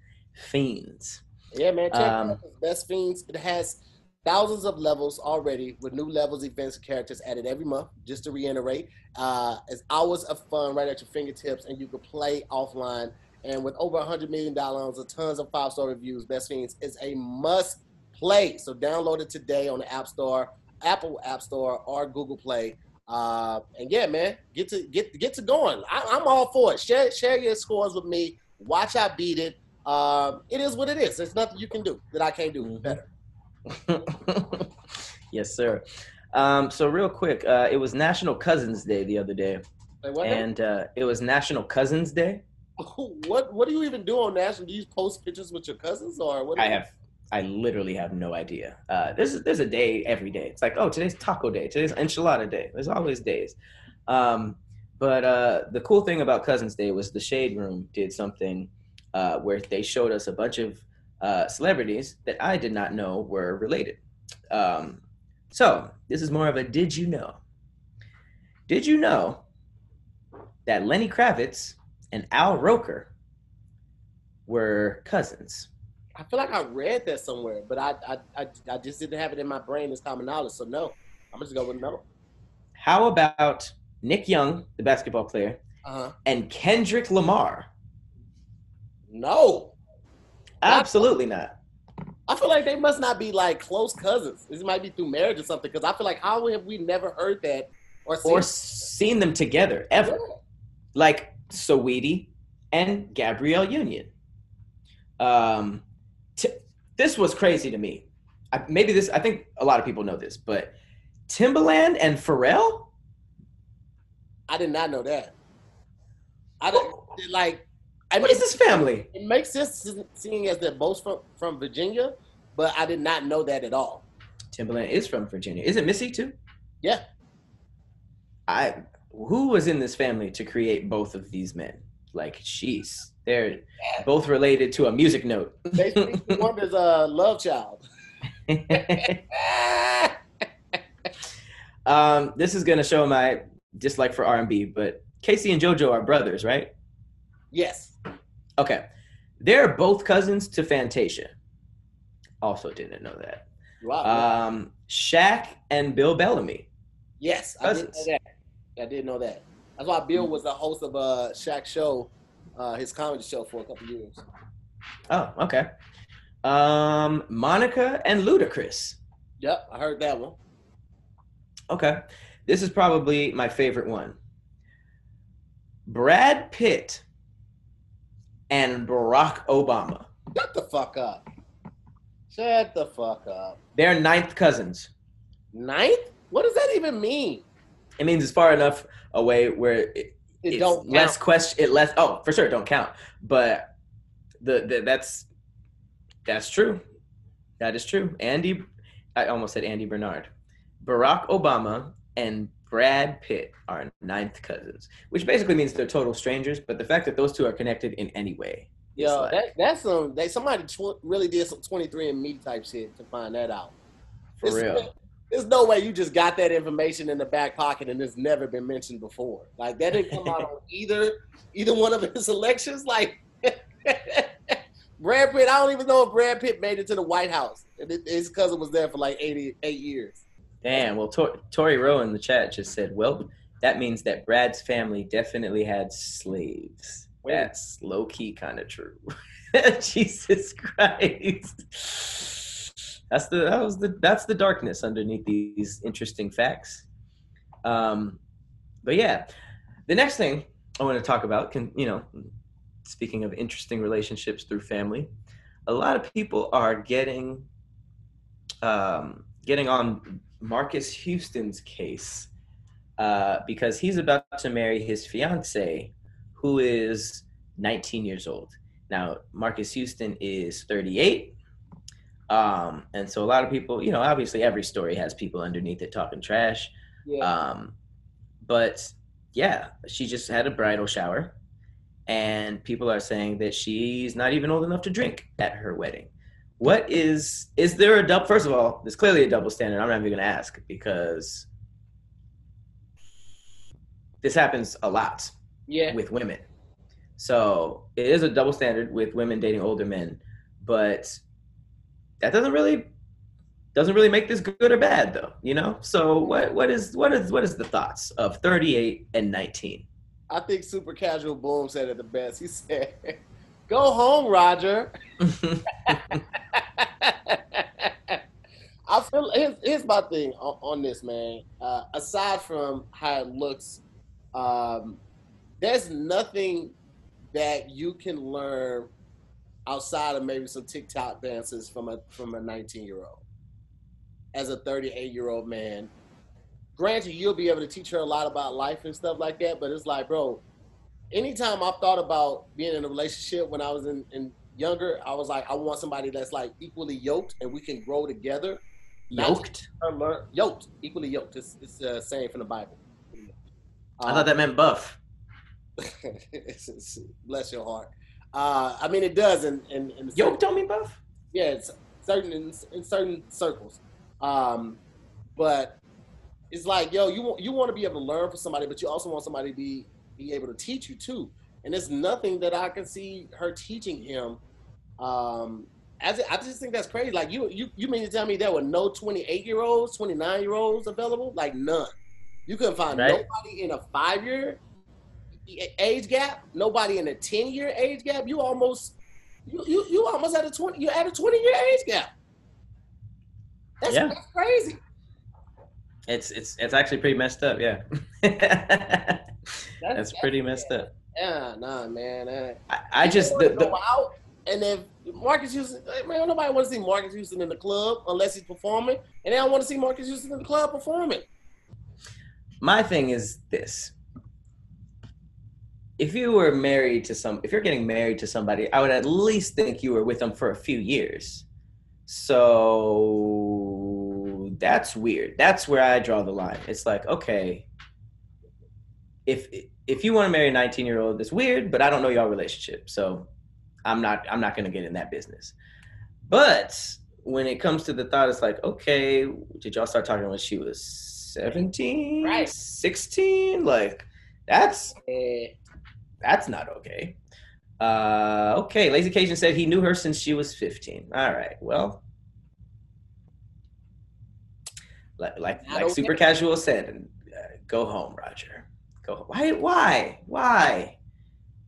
Fiends. Yeah, man. Check Um, out Best Fiends. It has thousands of levels already with new levels, events, and characters added every month. Just to reiterate, uh, it's hours of fun right at your fingertips, and you can play offline. And with over 100 million downloads and tons of five star reviews, Best Fiends is a must play. So download it today on the App Store, Apple App Store, or Google Play. Uh, and yeah, man, get to get get to going. I, I'm all for it. Share share your scores with me. Watch I beat it. Um, it is what it is. There's nothing you can do that I can't do Mhm. better. yes, sir. Um, so real quick, uh, it was National Cousins Day the other day, what, and uh, it was National Cousins Day. what what do you even do on national? Do you post pictures with your cousins or what? do I you- have, I literally have no idea. Uh, there's there's a day every day. It's like, oh, today's Taco Day. Today's Enchilada Day. There's always days. Um, but uh, the cool thing about Cousins Day was the Shade Room did something uh, where they showed us a bunch of uh, celebrities that I did not know were related. Um, so this is more of a did you know? Did you know that Lenny Kravitz and Al Roker were cousins? I feel like I read that somewhere, but I, I I I just didn't have it in my brain as common knowledge. So no, I'm just going to go with no. How about Nick Young, the basketball player, Uh huh. and Kendrick Lamar? No, Absolutely not. I feel like they must not be like close cousins. This might be through marriage or something. Because I feel like how have we never heard that or seen? Or seen them together ever. Like Saweetie and Gabrielle Union. Um, t- this was crazy to me. I, maybe this, I think a lot of people know this, but Timbaland and Pharrell? I did not know that. I didn't like. I mean What is this family? It makes sense seeing as they're both from, from Virginia, but I did not know that at all. Timbaland is from Virginia. Is it Missy too? Yeah. I who was in this family to create both of these men? Like, she's they're both related to a music note. One as a love child. um, this is gonna show my dislike for R and B, but K-Ci and JoJo are brothers, right? Yes. Okay, they're both cousins to Fantasia. Also, didn't know that. Wow. Um, Shaq and Bill Bellamy. yes, I did know cousins. that. I didn't know that. That's why Bill was the host of uh Shaq's show, uh, his comedy show for a couple years. Oh, okay. Um, Monica and Ludacris. Yep, I heard that one. Okay. This is probably my favorite one. Brad Pitt and Barack Obama. Shut the fuck up. Shut the fuck up. They're ninth cousins. Ninth? What does that even mean? It means it's far enough away where it, it don't less count. question. It less. Oh, for sure, don't count. But the, the that's that's true. That is true. Andy, I almost said Andy Bernard. Barack Obama and Brad Pitt are ninth cousins, which basically means they're total strangers. But the fact that those two are connected in any way, Yo, like- that, that's some. They somebody tw- really did some twenty three and me type shit to find that out. for It's- real. There's no way you just got that information in the back pocket and it's never been mentioned before. Like that didn't come out on either either one of his elections. Like Brad Pitt, I don't even know if Brad Pitt made it to the White House. And it- his cousin was there for like 88 years. Damn. Well, Tor- Tori Rowe in the chat just said, "Well, that means that Brad's family definitely had slaves." Wait. That's low key kind of true. Jesus Christ. That's the that was the that's the darkness underneath these interesting facts. Um, but yeah, the next thing I want to talk about can you know, speaking of interesting relationships through family, a lot of people are getting um, getting on Marques Houston's case uh, because he's about to marry his fiance, who is 19 years old. Now, Marques Houston is 38. Um, and so a lot of people, you know, obviously every story has people underneath it talking trash. Yeah. Um, but yeah, she just had a bridal shower, and people are saying that she's not even old enough to drink at her wedding. What is is there a double? First of all, there's clearly a double standard. I'm not even going to ask because this happens a lot Yeah. with women. So it is a double standard with women dating older men, but that doesn't really doesn't really make this good or bad though, you know? So what what is what is what is the thoughts of 38 and 19? I think Super Casual Boom said it the best. He said, "Go home, Roger." I feel here's, here's my thing on, on this man. Uh, aside from how it looks, um, there's nothing that you can learn outside of maybe some TikTok dances from a from a 19 year old. As a 38 year old man, granted, you'll be able to teach her a lot about life and stuff like that. But it's like, bro, anytime I've thought about being in a relationship when I was in, in younger, I was like, I want somebody that's like equally yoked and we can grow together. Yoked? learn yoked, equally yoked. It's, it's a saying from the Bible. I thought that meant buff. Bless your heart. Uh, I mean, it does in in, in Yoked don't mean buff? yeah, it's certain in, in certain circles. Um, but it's like, yo, you want you want to be able to learn from somebody, but you also want somebody to be be able to teach you too. And there's nothing that I can see her teaching him. Um, as I just think that's crazy. Like you you you mean to tell me there were no 28 year olds, 29 year olds available? Like none. You couldn't find Right. nobody in a five year age gap, nobody in a 10 year age gap. You almost you, you you almost at a 20 you're at a 20 year age gap. That's, Yeah. that's crazy. It's it's it's actually pretty messed up, yeah. That's pretty messed up. Yeah, nah, man. Uh, I, I just the, go the, out and then Marques Houston, man, nobody want to see Marques Houston in the club unless he's performing, and they don't want to see Marques Houston in the club performing. my thing is this if you were married to some if you're getting married to somebody i would at least think you were with them for a few years. So that's weird. That's where i draw the line. It's like okay if if you want to marry a 19 year old that's weird but i don't know y'all relationship so i'm not i'm not going to get in that business. But when it comes to the thought it's like okay did y'all start talking when she was 17 Right. 16 like that's Eh, that's not okay. Uh okay lazy cajun said he knew her since she was 15 all right well. Like like, like don't super casual said uh, go home roger. Go why why why?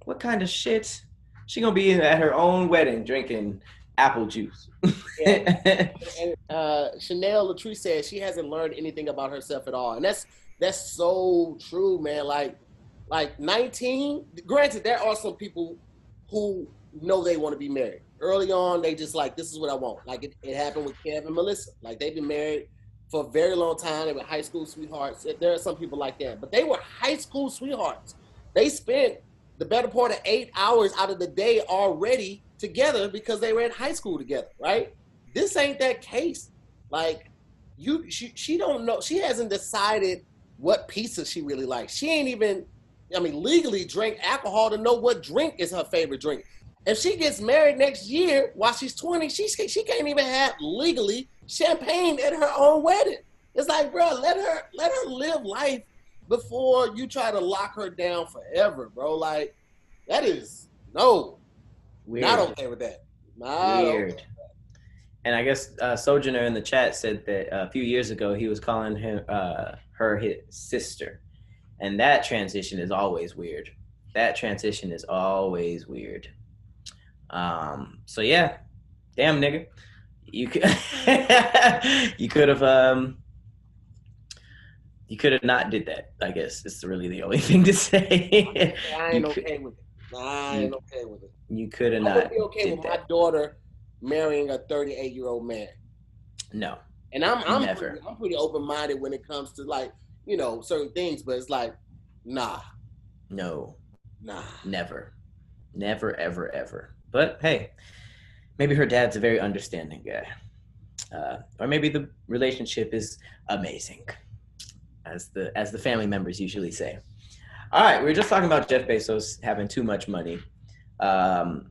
What kind of shit? She gonna be at her own wedding drinking apple juice. And uh, Chanel Latrice said she hasn't learned anything about herself at all, and that's that's so true, man. Like, like 19. Granted, there are some people who know they want to be married early on. They just like this is what I want. Like it, it happened with Kev and Melissa. Like they've been married for a very long time. They were high school sweethearts. There are some people like that, but they were high school sweethearts. They spent the better part of eight hours out of the day already together because they were in high school together, right? This ain't that case. Like you she she don't know she hasn't decided what pizza she really likes. She ain't even I mean legally drink alcohol to know what drink is her favorite drink. If she gets married next year while she's 20, she she can't even have legally champagne at her own wedding. It's like, bro, let her let her live life before you try to lock her down forever, bro. Like that is no, Weird. not okay with that. Not okay. Weird. And I guess uh, Sojourner in the chat said that uh, a few years ago he was calling him uh, her his sister, and that transition is always weird. That transition is always weird. Um. So yeah, damn nigga, you could you could have um you could have not did that. I guess it's really the only thing to say. I ain't You could- okay with it. I ain't okay with it. you could have I not would be okay with my daughter marrying a 38 year old man. No. And I'm I'm pretty, I'm pretty open minded when it comes to like you know certain things, but it's like nah, No. nah. Never. Never, ever, ever. But hey, maybe her dad's a very understanding guy. Uh, or maybe the relationship is amazing, as the as the family members usually say. All right, we were just talking about Jeff Bezos having too much money. Um,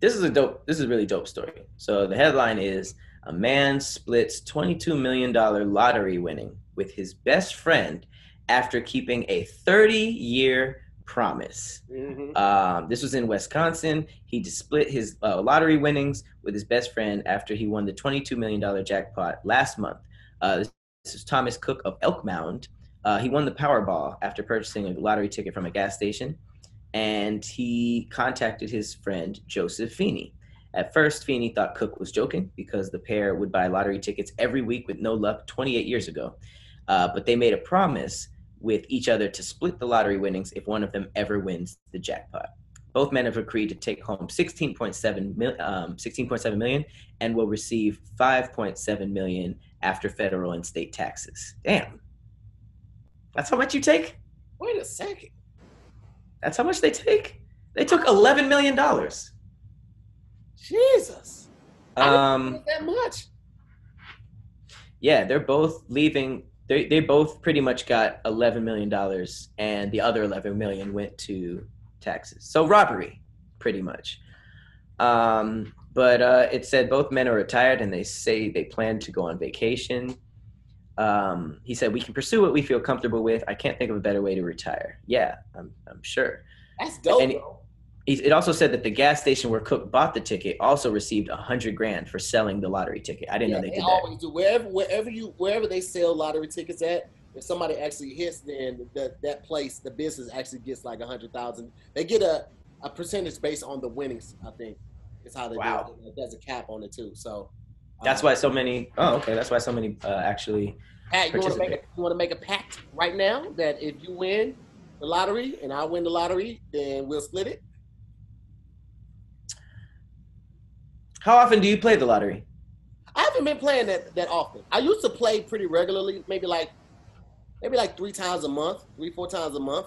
this is a dope. This is a really dope story. So the headline is: A man splits twenty-two million dollar lottery winning with his best friend after keeping a thirty-year promise. Mhm. Um, this was in Wisconsin. He split his uh, lottery winnings with his best friend after he won the $22 million jackpot last month. Uh, this, this is Thomas Cook of Elk Mound. Uh, he won the Powerball after purchasing a lottery ticket from a gas station, and he contacted his friend Joseph Feeney. At first, Feeney thought Cook was joking because the pair would buy lottery tickets every week with no luck 28 years ago. Uh, but they made a promise with each other to split the lottery winnings if one of them ever wins the jackpot. Both men have agreed to take home 16.7 mil, um, 16.7 million and will receive 5.7 million after federal and state taxes. Damn. That's how much you take? Wait a second. That's how much they take? They took 11 million dollars. Jesus. Um that much. yeah, they're both leaving they they both pretty much got 11 million dollars and the other 11 million went to taxes. So robbery pretty much. Um but uh, it said both men are retired and they say they plan to go on vacation. Um, he said, We can pursue what we feel comfortable with. I can't think of a better way to retire. Yeah, I'm, I'm sure. That's dope. And- it also said that the gas station where Cook bought the ticket also received a hundred grand for selling the lottery ticket. I didn't Yeah, know they they did that. always do. Wherever, wherever you, wherever they sell lottery tickets at, if somebody actually hits, then that that place, the business actually gets like a hundred thousand. They get a a percentage based on the winnings. I think is how they Wow. do it. There's a cap on it too. So That's um, why so many. Oh, okay. That's why so many uh, actually. Pat, you want to make a, you want to make a pact right now that if you win the lottery and I win the lottery, then we'll split it. How often do you play the lottery? I haven't been playing that that often. I used to play pretty regularly, maybe like maybe like three times a month, three four times a month.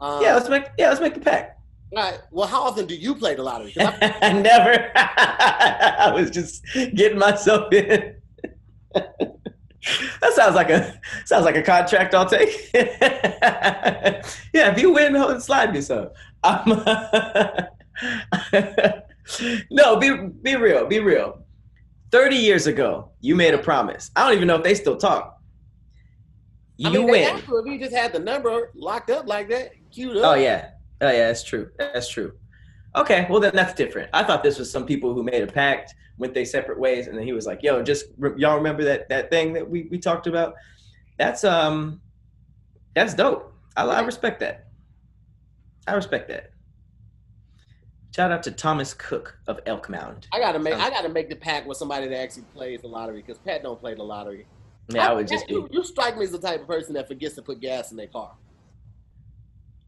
Um, yeah, let's make. Yeah, let's make the pact. All right. Well, how often do you play the lottery? I- Never. I was just getting myself in. that sounds like a sounds like a contract I'll take. yeah, if you win, slide me some. No, be be real. Be real. Thirty years ago, you made a promise. I don't even know if they still talk. You I mean, win. if you just had the number locked up like that, queued up. Oh yeah, oh yeah, that's true. That's true. Okay, well then that's different. I thought this was some people who made a pact, went their separate ways, and then he was like, "Yo, just re- y'all remember that that thing that we we talked about? That's um, that's dope. I, I respect that. I respect that. Shout out to Thomas Cook of Elk Mound. I gotta make I gotta make the pack with somebody that actually plays the lottery because Pat don't play the lottery. Yeah, I would just Pat, be. you, you strike me as the type of person that forgets to put gas in their car.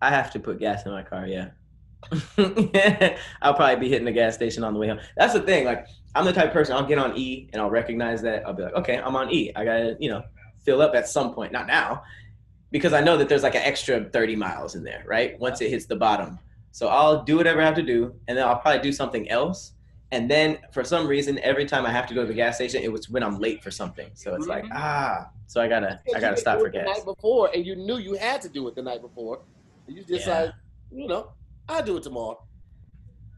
I have to put gas in my car. Yeah. I'll probably be hitting the gas station on the way home. That's the thing. Like, I'm the type of person. I'll get on E and I'll recognize that. I'll be like, okay, I'm on E. I gotta, you know, fill up at some point. Not now, because I know that there's like an extra 30 miles in there, right? Once it hits the bottom. So I'll do whatever I have to do, and then I'll probably do something else. And then for some reason, every time I have to go to the gas station, it was when I'm late for something. So it's like, Mhm. ah, so I gotta, I gotta stop for it The night before, and you knew you had to do it the night before. You just Yeah. like, you know, I'll do it tomorrow.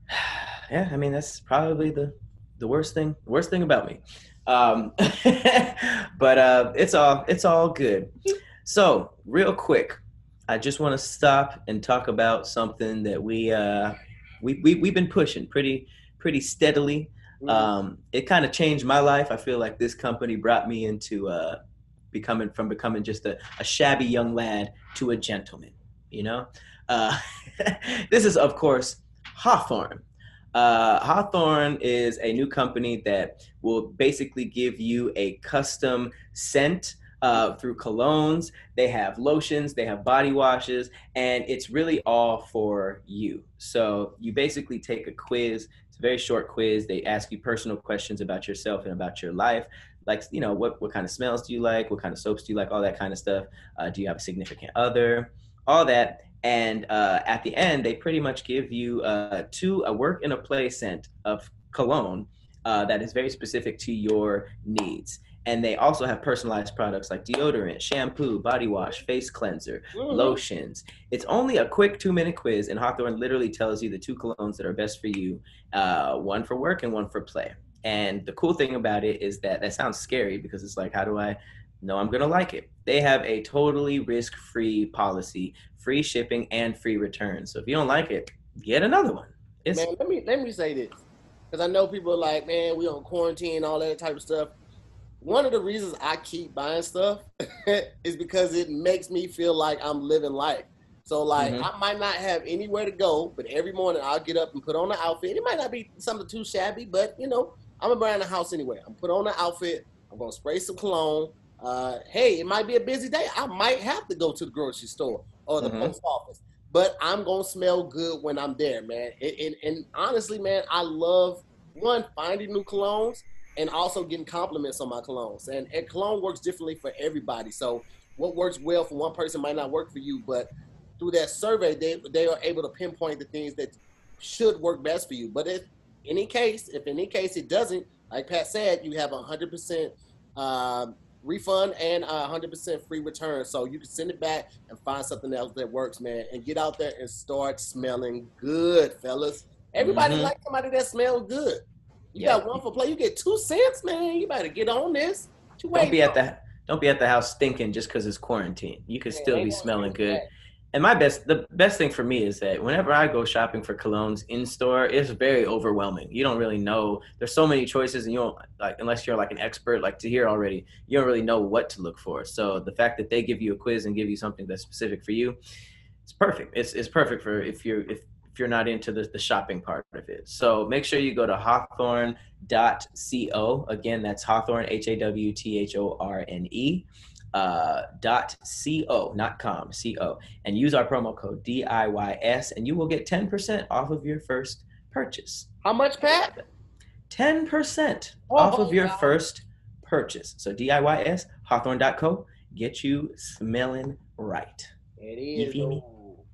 yeah, I mean that's probably the the worst thing the worst thing about me. Um, but uh, it's all it's all good. So real quick, I just want to stop and talk about something that we uh, we, we we've been pushing pretty pretty steadily. Mhm. Um, it kind of changed my life. I feel like this company brought me into uh, becoming from becoming just a, a shabby young lad to a gentleman. You know, uh, this is of course Hawthorne. Uh, Hawthorne is a new company that will basically give you a custom scent uh, through colognes. They have lotions, they have body washes, and it's really all for you. So you basically take a quiz. It's a very short quiz. They ask you personal questions about yourself and about your life. Like, you know, what, what kind of smells do you like? What kind of soaps do you like? All that kind of stuff. Uh, do you have a significant other? All that and uh, at the end they pretty much give you uh, two a work and a play scent of cologne uh, that is very specific to your needs And they also have personalized products like deodorant, shampoo, body wash, face cleanser, Mhm. lotions. It's only a quick two minute quiz, and Hawthorne literally tells you the two colognes that are best for you uh, one for work and one for play. And the cool thing about it is that that sounds scary because it's like, how do I know I'm going to like it? They have a totally risk free policy, free shipping, and free returns. So if you don't like it, get another one. It's man, let me let me say this because I know people are like, man, we on quarantine, all that type of stuff. One of the reasons I keep buying stuff is because it makes me feel like I'm living life. So like Mhm. I might not have anywhere to go, but every morning I'll get up and put on an outfit. It might not be something too shabby, but you know, I'm gonna around the house anyway. I'm put on an outfit. I'm gonna spray some cologne. Uh, hey, it might be a busy day. I might have to go to the grocery store or the Mhm. post office, but I'm gonna smell good when I'm there, man. And, and, and honestly, man, I love one finding new colognes and also getting compliments on my colognes. And, and cologne works differently for everybody. So what works well for one person might not work for you, but through that survey, they they are able to pinpoint the things that should work best for you. But if any case, if any case it doesn't, like Pat said, you have a hundred percent um, refund and a hundred percent free return. So you can send it back and find something else that works, man. And get out there and start smelling good, fellas. Everybody Mhm. likes somebody that smells good. You Yeah. got one for play, you get two cents, man. You better get on this. You don't be at on? the don't be at the house stinking just because it's quarantine. You could Man, still be smelling good. for And my best, the best thing for me is that whenever I go shopping for colognes in store, it's very overwhelming. You don't really know. There's so many choices, and you don't like unless you're like an expert, like to hear already. You don't really know what to look for. So the fact that they give you a quiz and give you something that's specific for you, it's perfect. It's it's perfect for if you're if if you're not into the, the shopping part of it. So make sure you go to hawthorne.co. Again, that's Hawthorne, H A W T H O R N E, uh, dot co, not com, co, and use our promo code DIYS, and you will get 10% off of your first purchase. How much, Pat? 10% Oh, off of your wow. first purchase. So DIYS, hawthorne.co, get you smelling right. It You feel me? oh.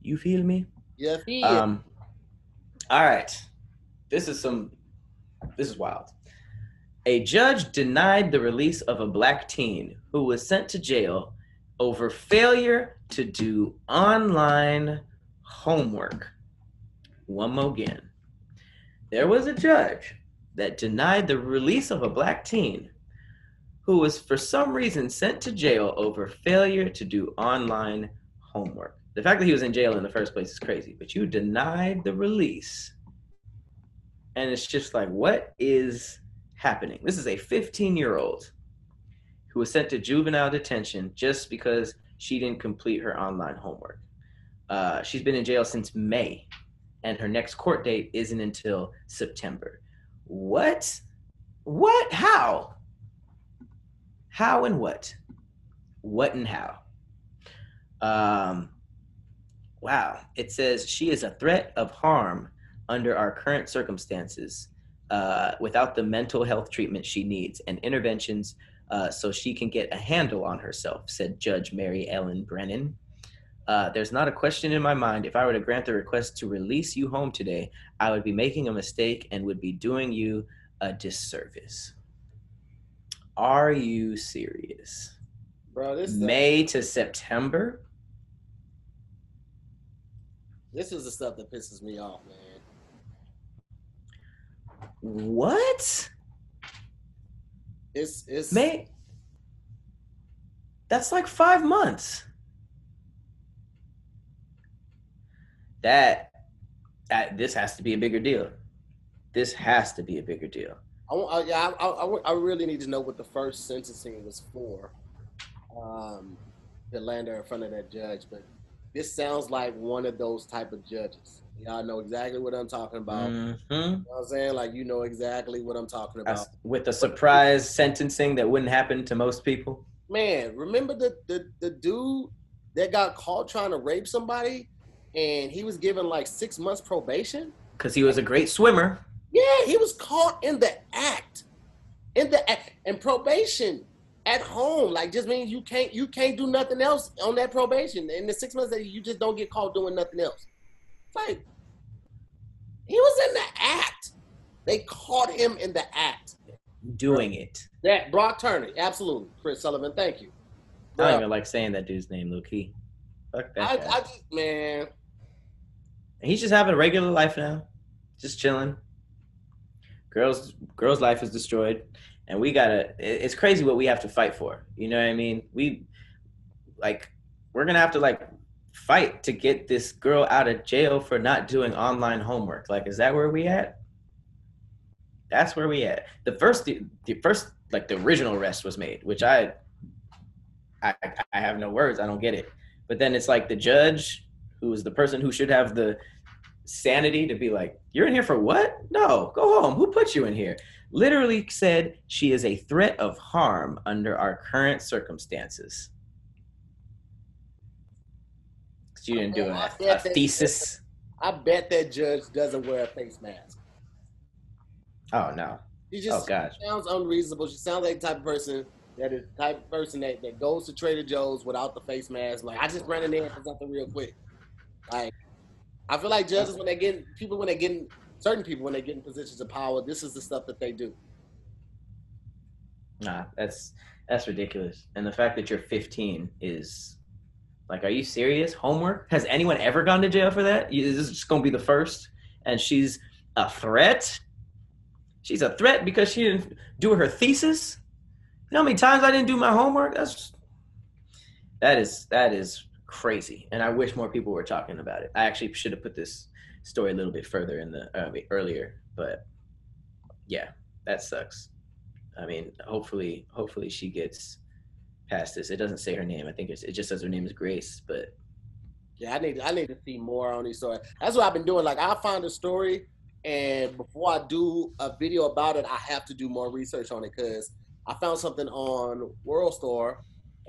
You feel me? Feel. Um, all right. This is some. This is wild. A judge denied the release of a black teen who was sent to jail over failure to do online homework. One more again. There was a judge that denied the release of a black teen who was for some reason sent to jail over failure to do online homework. The fact that he was in jail in the first place is crazy, but you denied the release. And it's just like, what is happening? This is a 15 year old who was sent to juvenile detention just because she didn't complete her online homework. Uh, she's been in jail since May, and her next court date isn't until September. What? What? How? How and what? What and how? Um, wow. It says she is a threat of harm under our current circumstances uh, without the mental health treatment she needs and interventions uh, so she can get a handle on herself, said Judge Mary Ellen Brennan. Uh, there's not a question in my mind. If I were to grant the request to release you home today, I would be making a mistake and would be doing you a disservice. Are you serious? bro, this is May to September? This is the stuff that pisses me off, man. What? It's it's May? That's like five months. That, that this has to be a bigger deal. This has to be a bigger deal. I, want- I, yeah, I, I, I really need to know what the first sentencing was for. Um, to land her in front of that judge, but this sounds like one of those type of judges. Y'all know exactly what I'm talking about. You Mhm. know what I'm saying? Like you know exactly what I'm talking about. With a surprise sentencing that wouldn't happen to most people. Man, remember the, the the dude that got caught trying to rape somebody, and he was given like six months probation. Because he was a great swimmer. Yeah, he was caught in the act, in the act, and probation at home. Like just means you can't you can't do nothing else on that probation. In the six months that you just don't get caught doing nothing else. Like he was in the act. They caught him in the act. doing it. That Brock Turner, absolutely. Chris Sullivan, thank you. I don't even like saying that dude's name, low key. Fuck that I, guy. I just man, He's just having a regular life now, just chilling. Girls, girls' life is destroyed, and we gotta it's crazy what we have to fight for. You know what I mean? We, like, we're gonna have to like fight to get this girl out of jail for not doing online homework. Like, is that where we at? That's where we at. The first, the, the first, like the original arrest was made, which I, I, I have no words. I don't get it. But then it's like the judge, who is the person who should have the sanity to be like, "You're in here for what? No, go home. Who put you in here?" Literally said she is a threat of harm under our current circumstances. She didn't do a, a thesis. I bet that judge doesn't wear a face mask. Oh no. She just Oh just gosh. sounds unreasonable. She sounds like the type of person that is the type of person that, that goes to Trader Joe's without the face mask. Like I just ran in there for something real quick. Like I feel like judges when they get people when they get in certain people when they get in positions of power, this is the stuff that they do. Nah, that's that's ridiculous. And the fact that you're 15 is like, are you serious? Homework? Has anyone ever gone to jail for that? Is this just gonna be the first? And she's a threat. She's a threat because she didn't do her thesis. You know how many times I didn't do my homework? That's that is that is crazy. And I wish more people were talking about it. I actually should have put this story a little bit further in the uh, earlier, but yeah, that sucks. I mean, hopefully, hopefully she gets past this. It doesn't say her name. I think it's, it just says her name is Grace. But Yeah, I need I need to see more on these stories. That's what I've been doing. Like I find a story, and before I do a video about it, I have to do more research on it because I found something on WorldStar,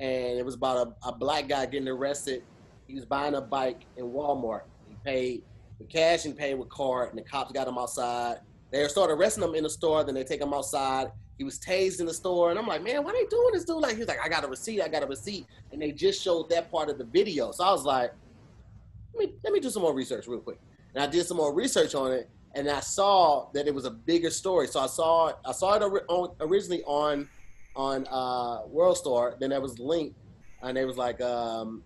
and it was about a, a black guy getting arrested. He was buying a bike in Walmart. He paid with cash and paid with card, and the cops got him outside. They started arresting him in the store. Then they take him outside. He was tased in the store, and I'm like, man, why are they doing this dude? Like, he's like, I got a receipt. I got a receipt, and they just showed that part of the video. So I was like let me, let me do some more research real quick. And I did some more research on it, and I saw that it was a bigger story. So I saw I saw it originally on on uh, WorldStar. Then there was linked, and it was like um,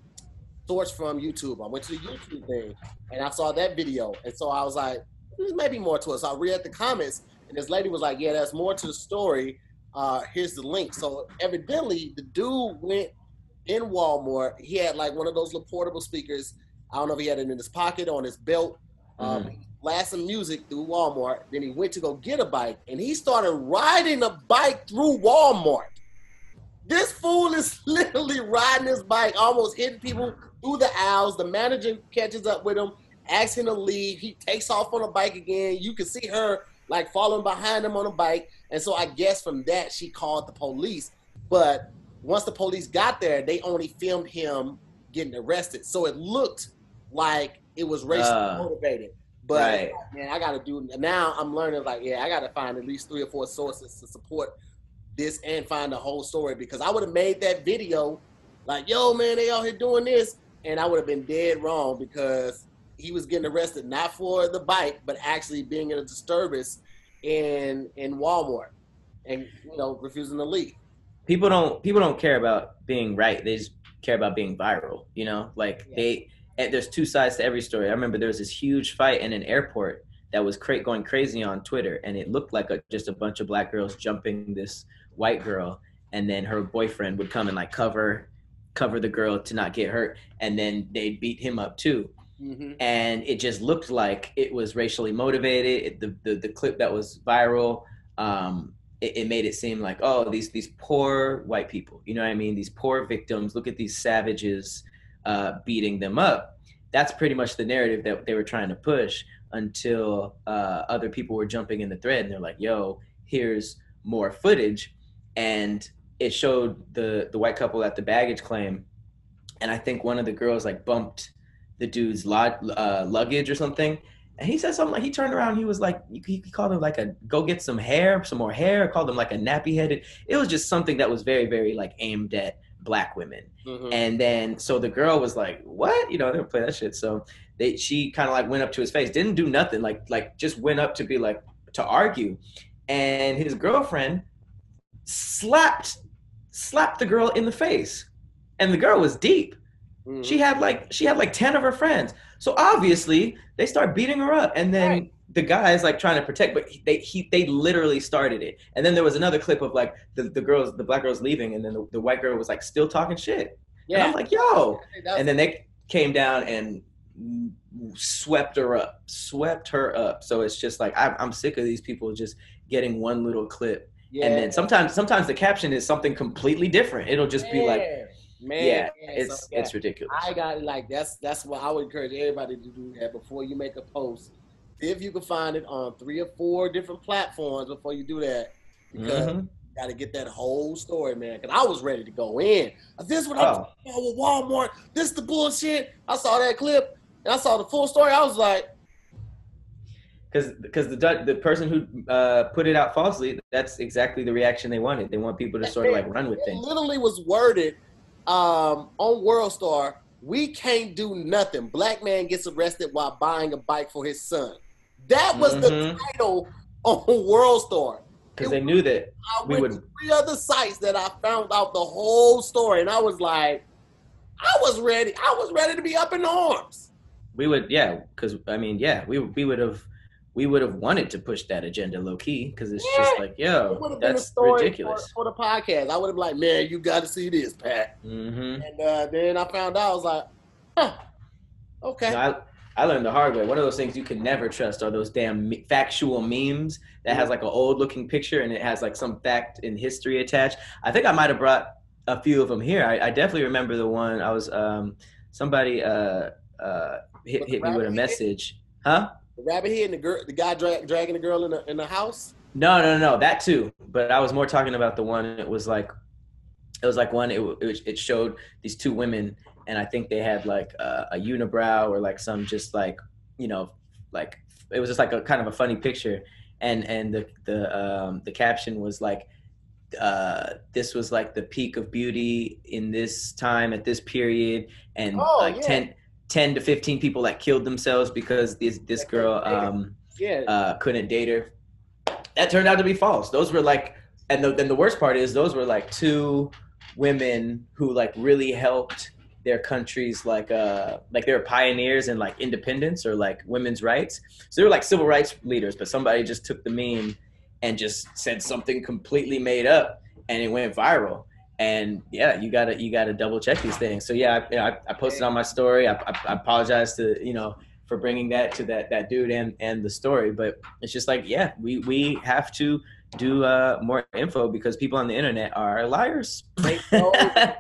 source from YouTube. I went to the YouTube thing, and I saw that video, and so I was like, there's maybe more to it. So I read the comments, and this lady was like, yeah, there's more to the story. Uh, here's the link. So evidently, the dude went in Walmart. He had like one of those little portable speakers. I don't know if he had it in his pocket or on his belt. Um, blasting music through Walmart. Then he went to go get a bike, and he started riding a bike through Walmart. This fool is literally riding his bike, almost hitting people through the aisles. The manager catches up with him, asks him to leave. He takes off on a bike again. You can see her like following behind him on a bike. And so I guess from that she called the police. But once the police got there, they only filmed him getting arrested. So it looked like it was racially Ah. motivated. But Right. man, I gotta do now. I'm learning like, yeah, I gotta find at least three or four sources to support this and find the whole story because I would have made that video like, yo, man, they out here doing this, and I would have been dead wrong because he was getting arrested not for the bike, but actually being in a disturbance in in Walmart and you know refusing to leave. people don't people don't care about being right. They just care about being viral. You know, like Yeah. they. And there's two sides to every story. I remember there was this huge fight in an airport that was cra- going crazy on Twitter, and it looked like a, just a bunch of black girls jumping this white girl, and then her boyfriend would come and like cover cover the girl to not get hurt, and then they'd beat him up too. Mm-hmm. and it just looked like it was racially motivated. It, the, the the clip that was viral, um, it, it made it seem like oh these these poor white people, you know what I mean? These poor victims. Look at these savages uh, beating them up. That's pretty much the narrative that they were trying to push until uh, other people were jumping in the thread and they're like, yo, here's more footage, and it showed the the white couple at the baggage claim, and I think one of the girls like bumped the dude's log, uh, luggage or something. And he said something like he turned around. He was like he, he called him like a go get some hair, some more hair. Called him like a nappy headed. It was just something that was very very like aimed at black women. Mm-hmm. And then so the girl was like, "What? You know, they don't play that shit." So they she kind of like went up to his face, didn't do nothing, like like just went up to be like to argue. And his girlfriend slapped slapped the girl in the face, and the girl was deep. Mhm. She had like she had like ten of her friends. So obviously they start beating her up, and then Right. The guy's like trying to protect, but they he they literally started it. And then there was another clip of like the, the girls, the black girls leaving, and then the, the white girl was like still talking shit. And I'm like, yo. And then they came down and swept her up, swept her up. So it's just like I'm, I'm sick of these people just getting one little clip, yeah. and then sometimes sometimes the caption is something completely different. It'll just be like, man, yeah, man, it's so, yeah. it's ridiculous. I got like that's that's what I would encourage everybody to do that before you make a post. See if you can find it on three or four different platforms before you do that. Because Mhm. you gotta get that whole story, man. Cause I was ready to go in. This is what I'm Oh. talking about with Walmart. This is the bullshit. I saw that clip and I saw the full story. I was like, because because the the person who uh, put it out falsely, that's exactly the reaction they wanted. They want people to sort of like run with it things. literally was worded um, on WorldStar. We can't do nothing. Black man gets arrested while buying a bike for his son. That was the Mhm. title on WorldStar. Because they knew that I We went would- to three other sites that I found out the whole story, and I was like, I was ready. I was ready to be up in arms. we would, yeah. Because I mean, yeah, we we would have we would have wanted to push that agenda low key because it's just like, yo, would have been a that's story ridiculous. For, for the podcast. I would have been like, man, you got to see this, Pat. hmm And uh, then I found out, I was like, huh, okay. I, I learned the hard way. One of those things you can never trust are those damn me- factual memes that has like an old looking picture and it has like some fact in history attached. I think I might have brought a few of them here. I, I definitely remember the one I was um somebody uh uh hit, hit me with a message. Huh? The rabbit head and the girl, the guy dra- dragging the girl in the in the house. No, no, no, that too. But I was more talking about the one. It was like, it was like one. It it, it showed these two women, and I think they had like a, a unibrow or like some just like you know, like it was just like a kind of a funny picture, and and the the um the caption was like, uh, this was like the peak of beauty in this time at this period, and Oh, like yeah. 10, 10 to fifteen people that killed themselves because this this girl couldn't date her. um Yeah. uh, couldn't date her. That turned out to be false. Those were like, and then the worst part is those were like two women who like really helped their countries like uh like they were pioneers in like independence or like women's rights. So they were like civil rights leaders, but somebody just took the meme and just said something completely made up and it went viral. And yeah, you gotta you gotta double check these things. So yeah, I, I, I posted on my story. I, I, I apologize to you know for bringing that to that that dude and and the story but it's just like yeah we we have to do uh more info because people on the internet are liars They know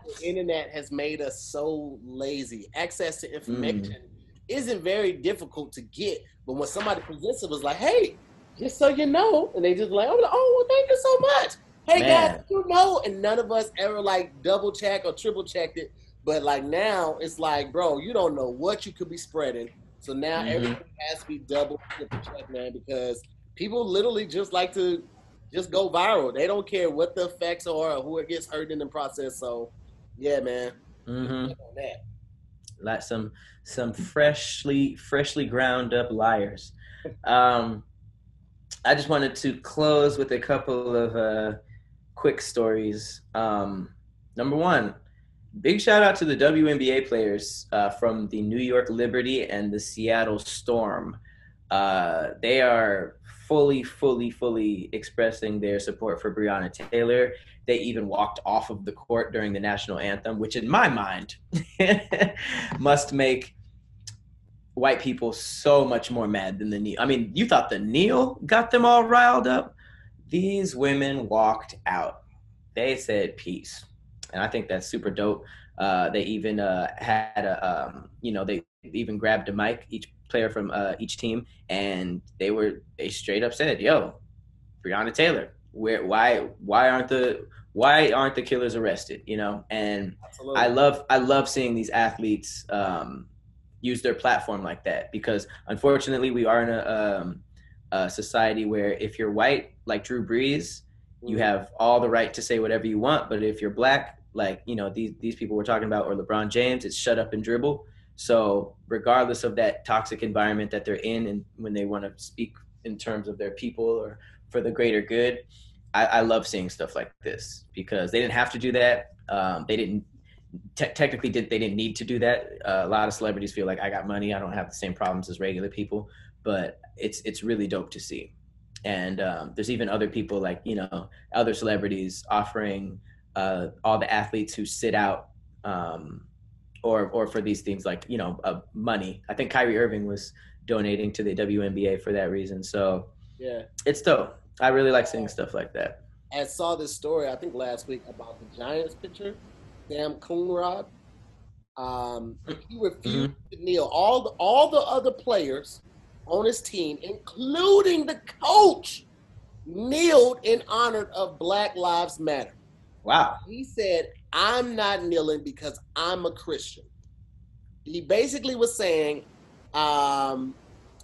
the internet has made us so lazy. Access to information isn't very difficult to get, but when somebody presents it, was like, "Hey, just so you know," and they just like, "Oh, oh well, thank you so much." Hey Man. guys, you know, and none of us ever like double check or triple checked it. But like now, it's like, bro, you don't know what you could be spreading. So now Mhm. everything has to be double triple check, man, because people literally just like to just go viral. They don't care what the effects are or who it gets hurt in the process. So, yeah, man. Mm-hmm. That. like some some freshly freshly ground up liars um i just wanted to close with a couple of uh quick stories um number one big shout out to the WNBA players uh, from the New York Liberty and the Seattle Storm. Uh, they are fully, fully, fully expressing their support for Breonna Taylor. They even walked off of the court during the national anthem, which, in my mind, must make white people so much more mad than the kneel. I mean, you thought the kneel got them all riled up. These women walked out. They said peace and I think that's super dope. Uh, they even uh, had a, um, you know, they even grabbed a mic, each player from uh, each team, and they were they straight up said, "Yo, Breonna Taylor, where, why, why aren't the, why aren't the killers arrested?" You know, and Absolutely. I love I love seeing these athletes um, use their platform like that because unfortunately we are in a, um, a society where if you're white like Drew Brees, you have all the right to say whatever you want. But if you're black, like you know these these people we're talking about, or LeBron James, it's shut up and dribble. So regardless of that toxic environment that they're in, and when they want to speak in terms of their people or for the greater good, I, I love seeing stuff like this because they didn't have to do that. Um, they didn't te- technically did they didn't need to do that. Uh, a lot of celebrities feel like I got money, I don't have the same problems as regular people, but it's it's really dope to see. And um, there's even other people like you know other celebrities offering uh, all the athletes who sit out um, or or for these things like you know uh, money. I think Kyrie Irving was donating to the WNBA for that reason. So Yeah. it's dope. I really like seeing stuff like that. I saw this story I think last week about the Giants pitcher, Sam Coonrod. Um, he refused to kneel. All the all the other players on his team, including the coach, kneeled in honor of Black Lives Matter. Wow. He said, "I'm not kneeling because I'm a Christian." He basically was saying, um,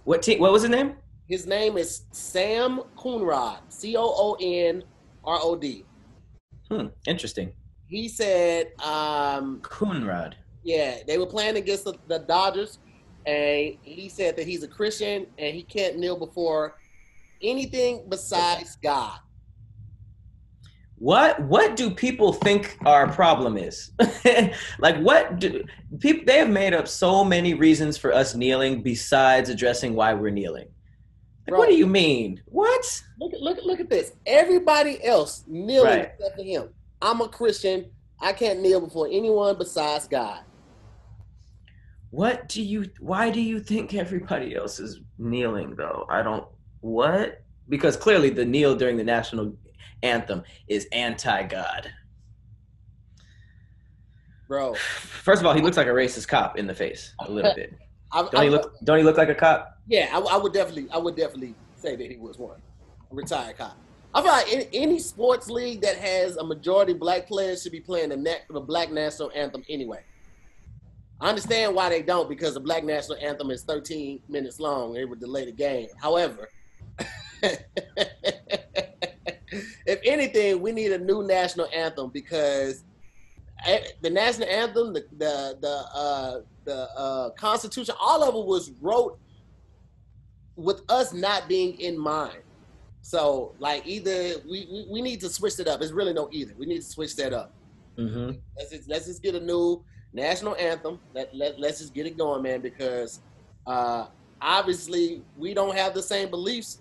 What team? What was his name? his name is Sam Coonrod, C O O N R O D. Hmm. Interesting. He said, um, Coonrod. yeah, they were playing against the, the Dodgers, and he said that he's a Christian and he can't kneel before anything besides God. What what do people think our problem is? like what do people they have made up so many reasons for us kneeling besides addressing why we're kneeling. Like, what do you mean? What? Look, at look, at- look at this. Everybody else kneeling Right. except for him. I'm a Christian. I can't kneel before anyone besides God. What do you why do you think everybody else is kneeling though? I don't what? Because clearly the kneel during the national anthem is anti-God. Bro, First of all, he looks like a racist cop in the face a little bit. I, Don't he look don't he look like a cop? Yeah, I, I would definitely, I would definitely say that he was one, a retired cop. I feel like any, any sports league that has a majority black players should be playing the, na- the black national anthem anyway. I understand why they don't because the black national anthem is 13 minutes long. It would delay the game. However, if anything, we need a new national anthem because eh, the national anthem, the the the uh, the uh, Constitution, all of it was wrote with us not being in mind. So, like, either we, we, we need to switch it up. It's really no either. We need to switch that up. Mm-hmm. Let's just, let's just get a new national anthem. Let, let, let's just get it going, man, because uh, obviously we don't have the same beliefs,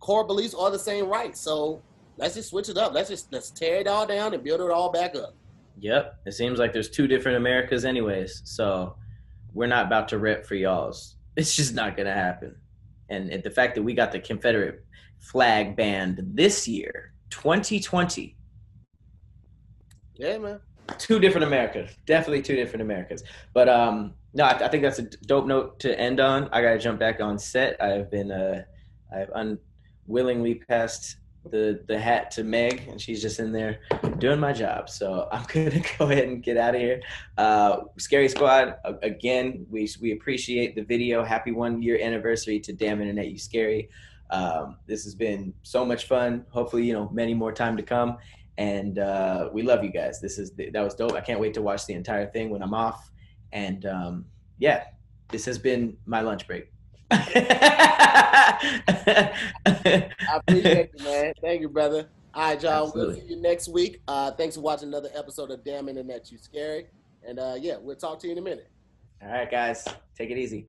core beliefs, are the same rights. So, let's just switch it up. Let's just let's tear it all down and build it all back up. Yep. It seems like there's two different Americas anyways. So we're not about to rep for y'all's. It's just not gonna happen. And it- the fact that we got the Confederate flag banned this year, 2020, Yeah, man. two different Americas. Definitely two different Americas. But um, no, I, I think that's a dope note to end on. I gotta jump back on set. I've been uh, I've unwillingly passed the the hat to Meg, and she's just in there doing my job. So I'm gonna go ahead and get out of here. Uh, Scary Squad, again, we we appreciate the video. Happy one year anniversary to Damn Internet, you scary. Um, this has been so much fun. Hopefully, you know, many more time to come. And uh, we love you guys. This is that was dope. I can't wait to watch the entire thing when I'm off. And um, yeah, this has been my lunch break. I appreciate you, man. Thank you, brother. All right, y'all. We'll see you next week. Uh, thanks for watching another episode of Damn Internet You Scary. And uh, yeah, we'll talk to you in a minute. All right, guys, take it easy.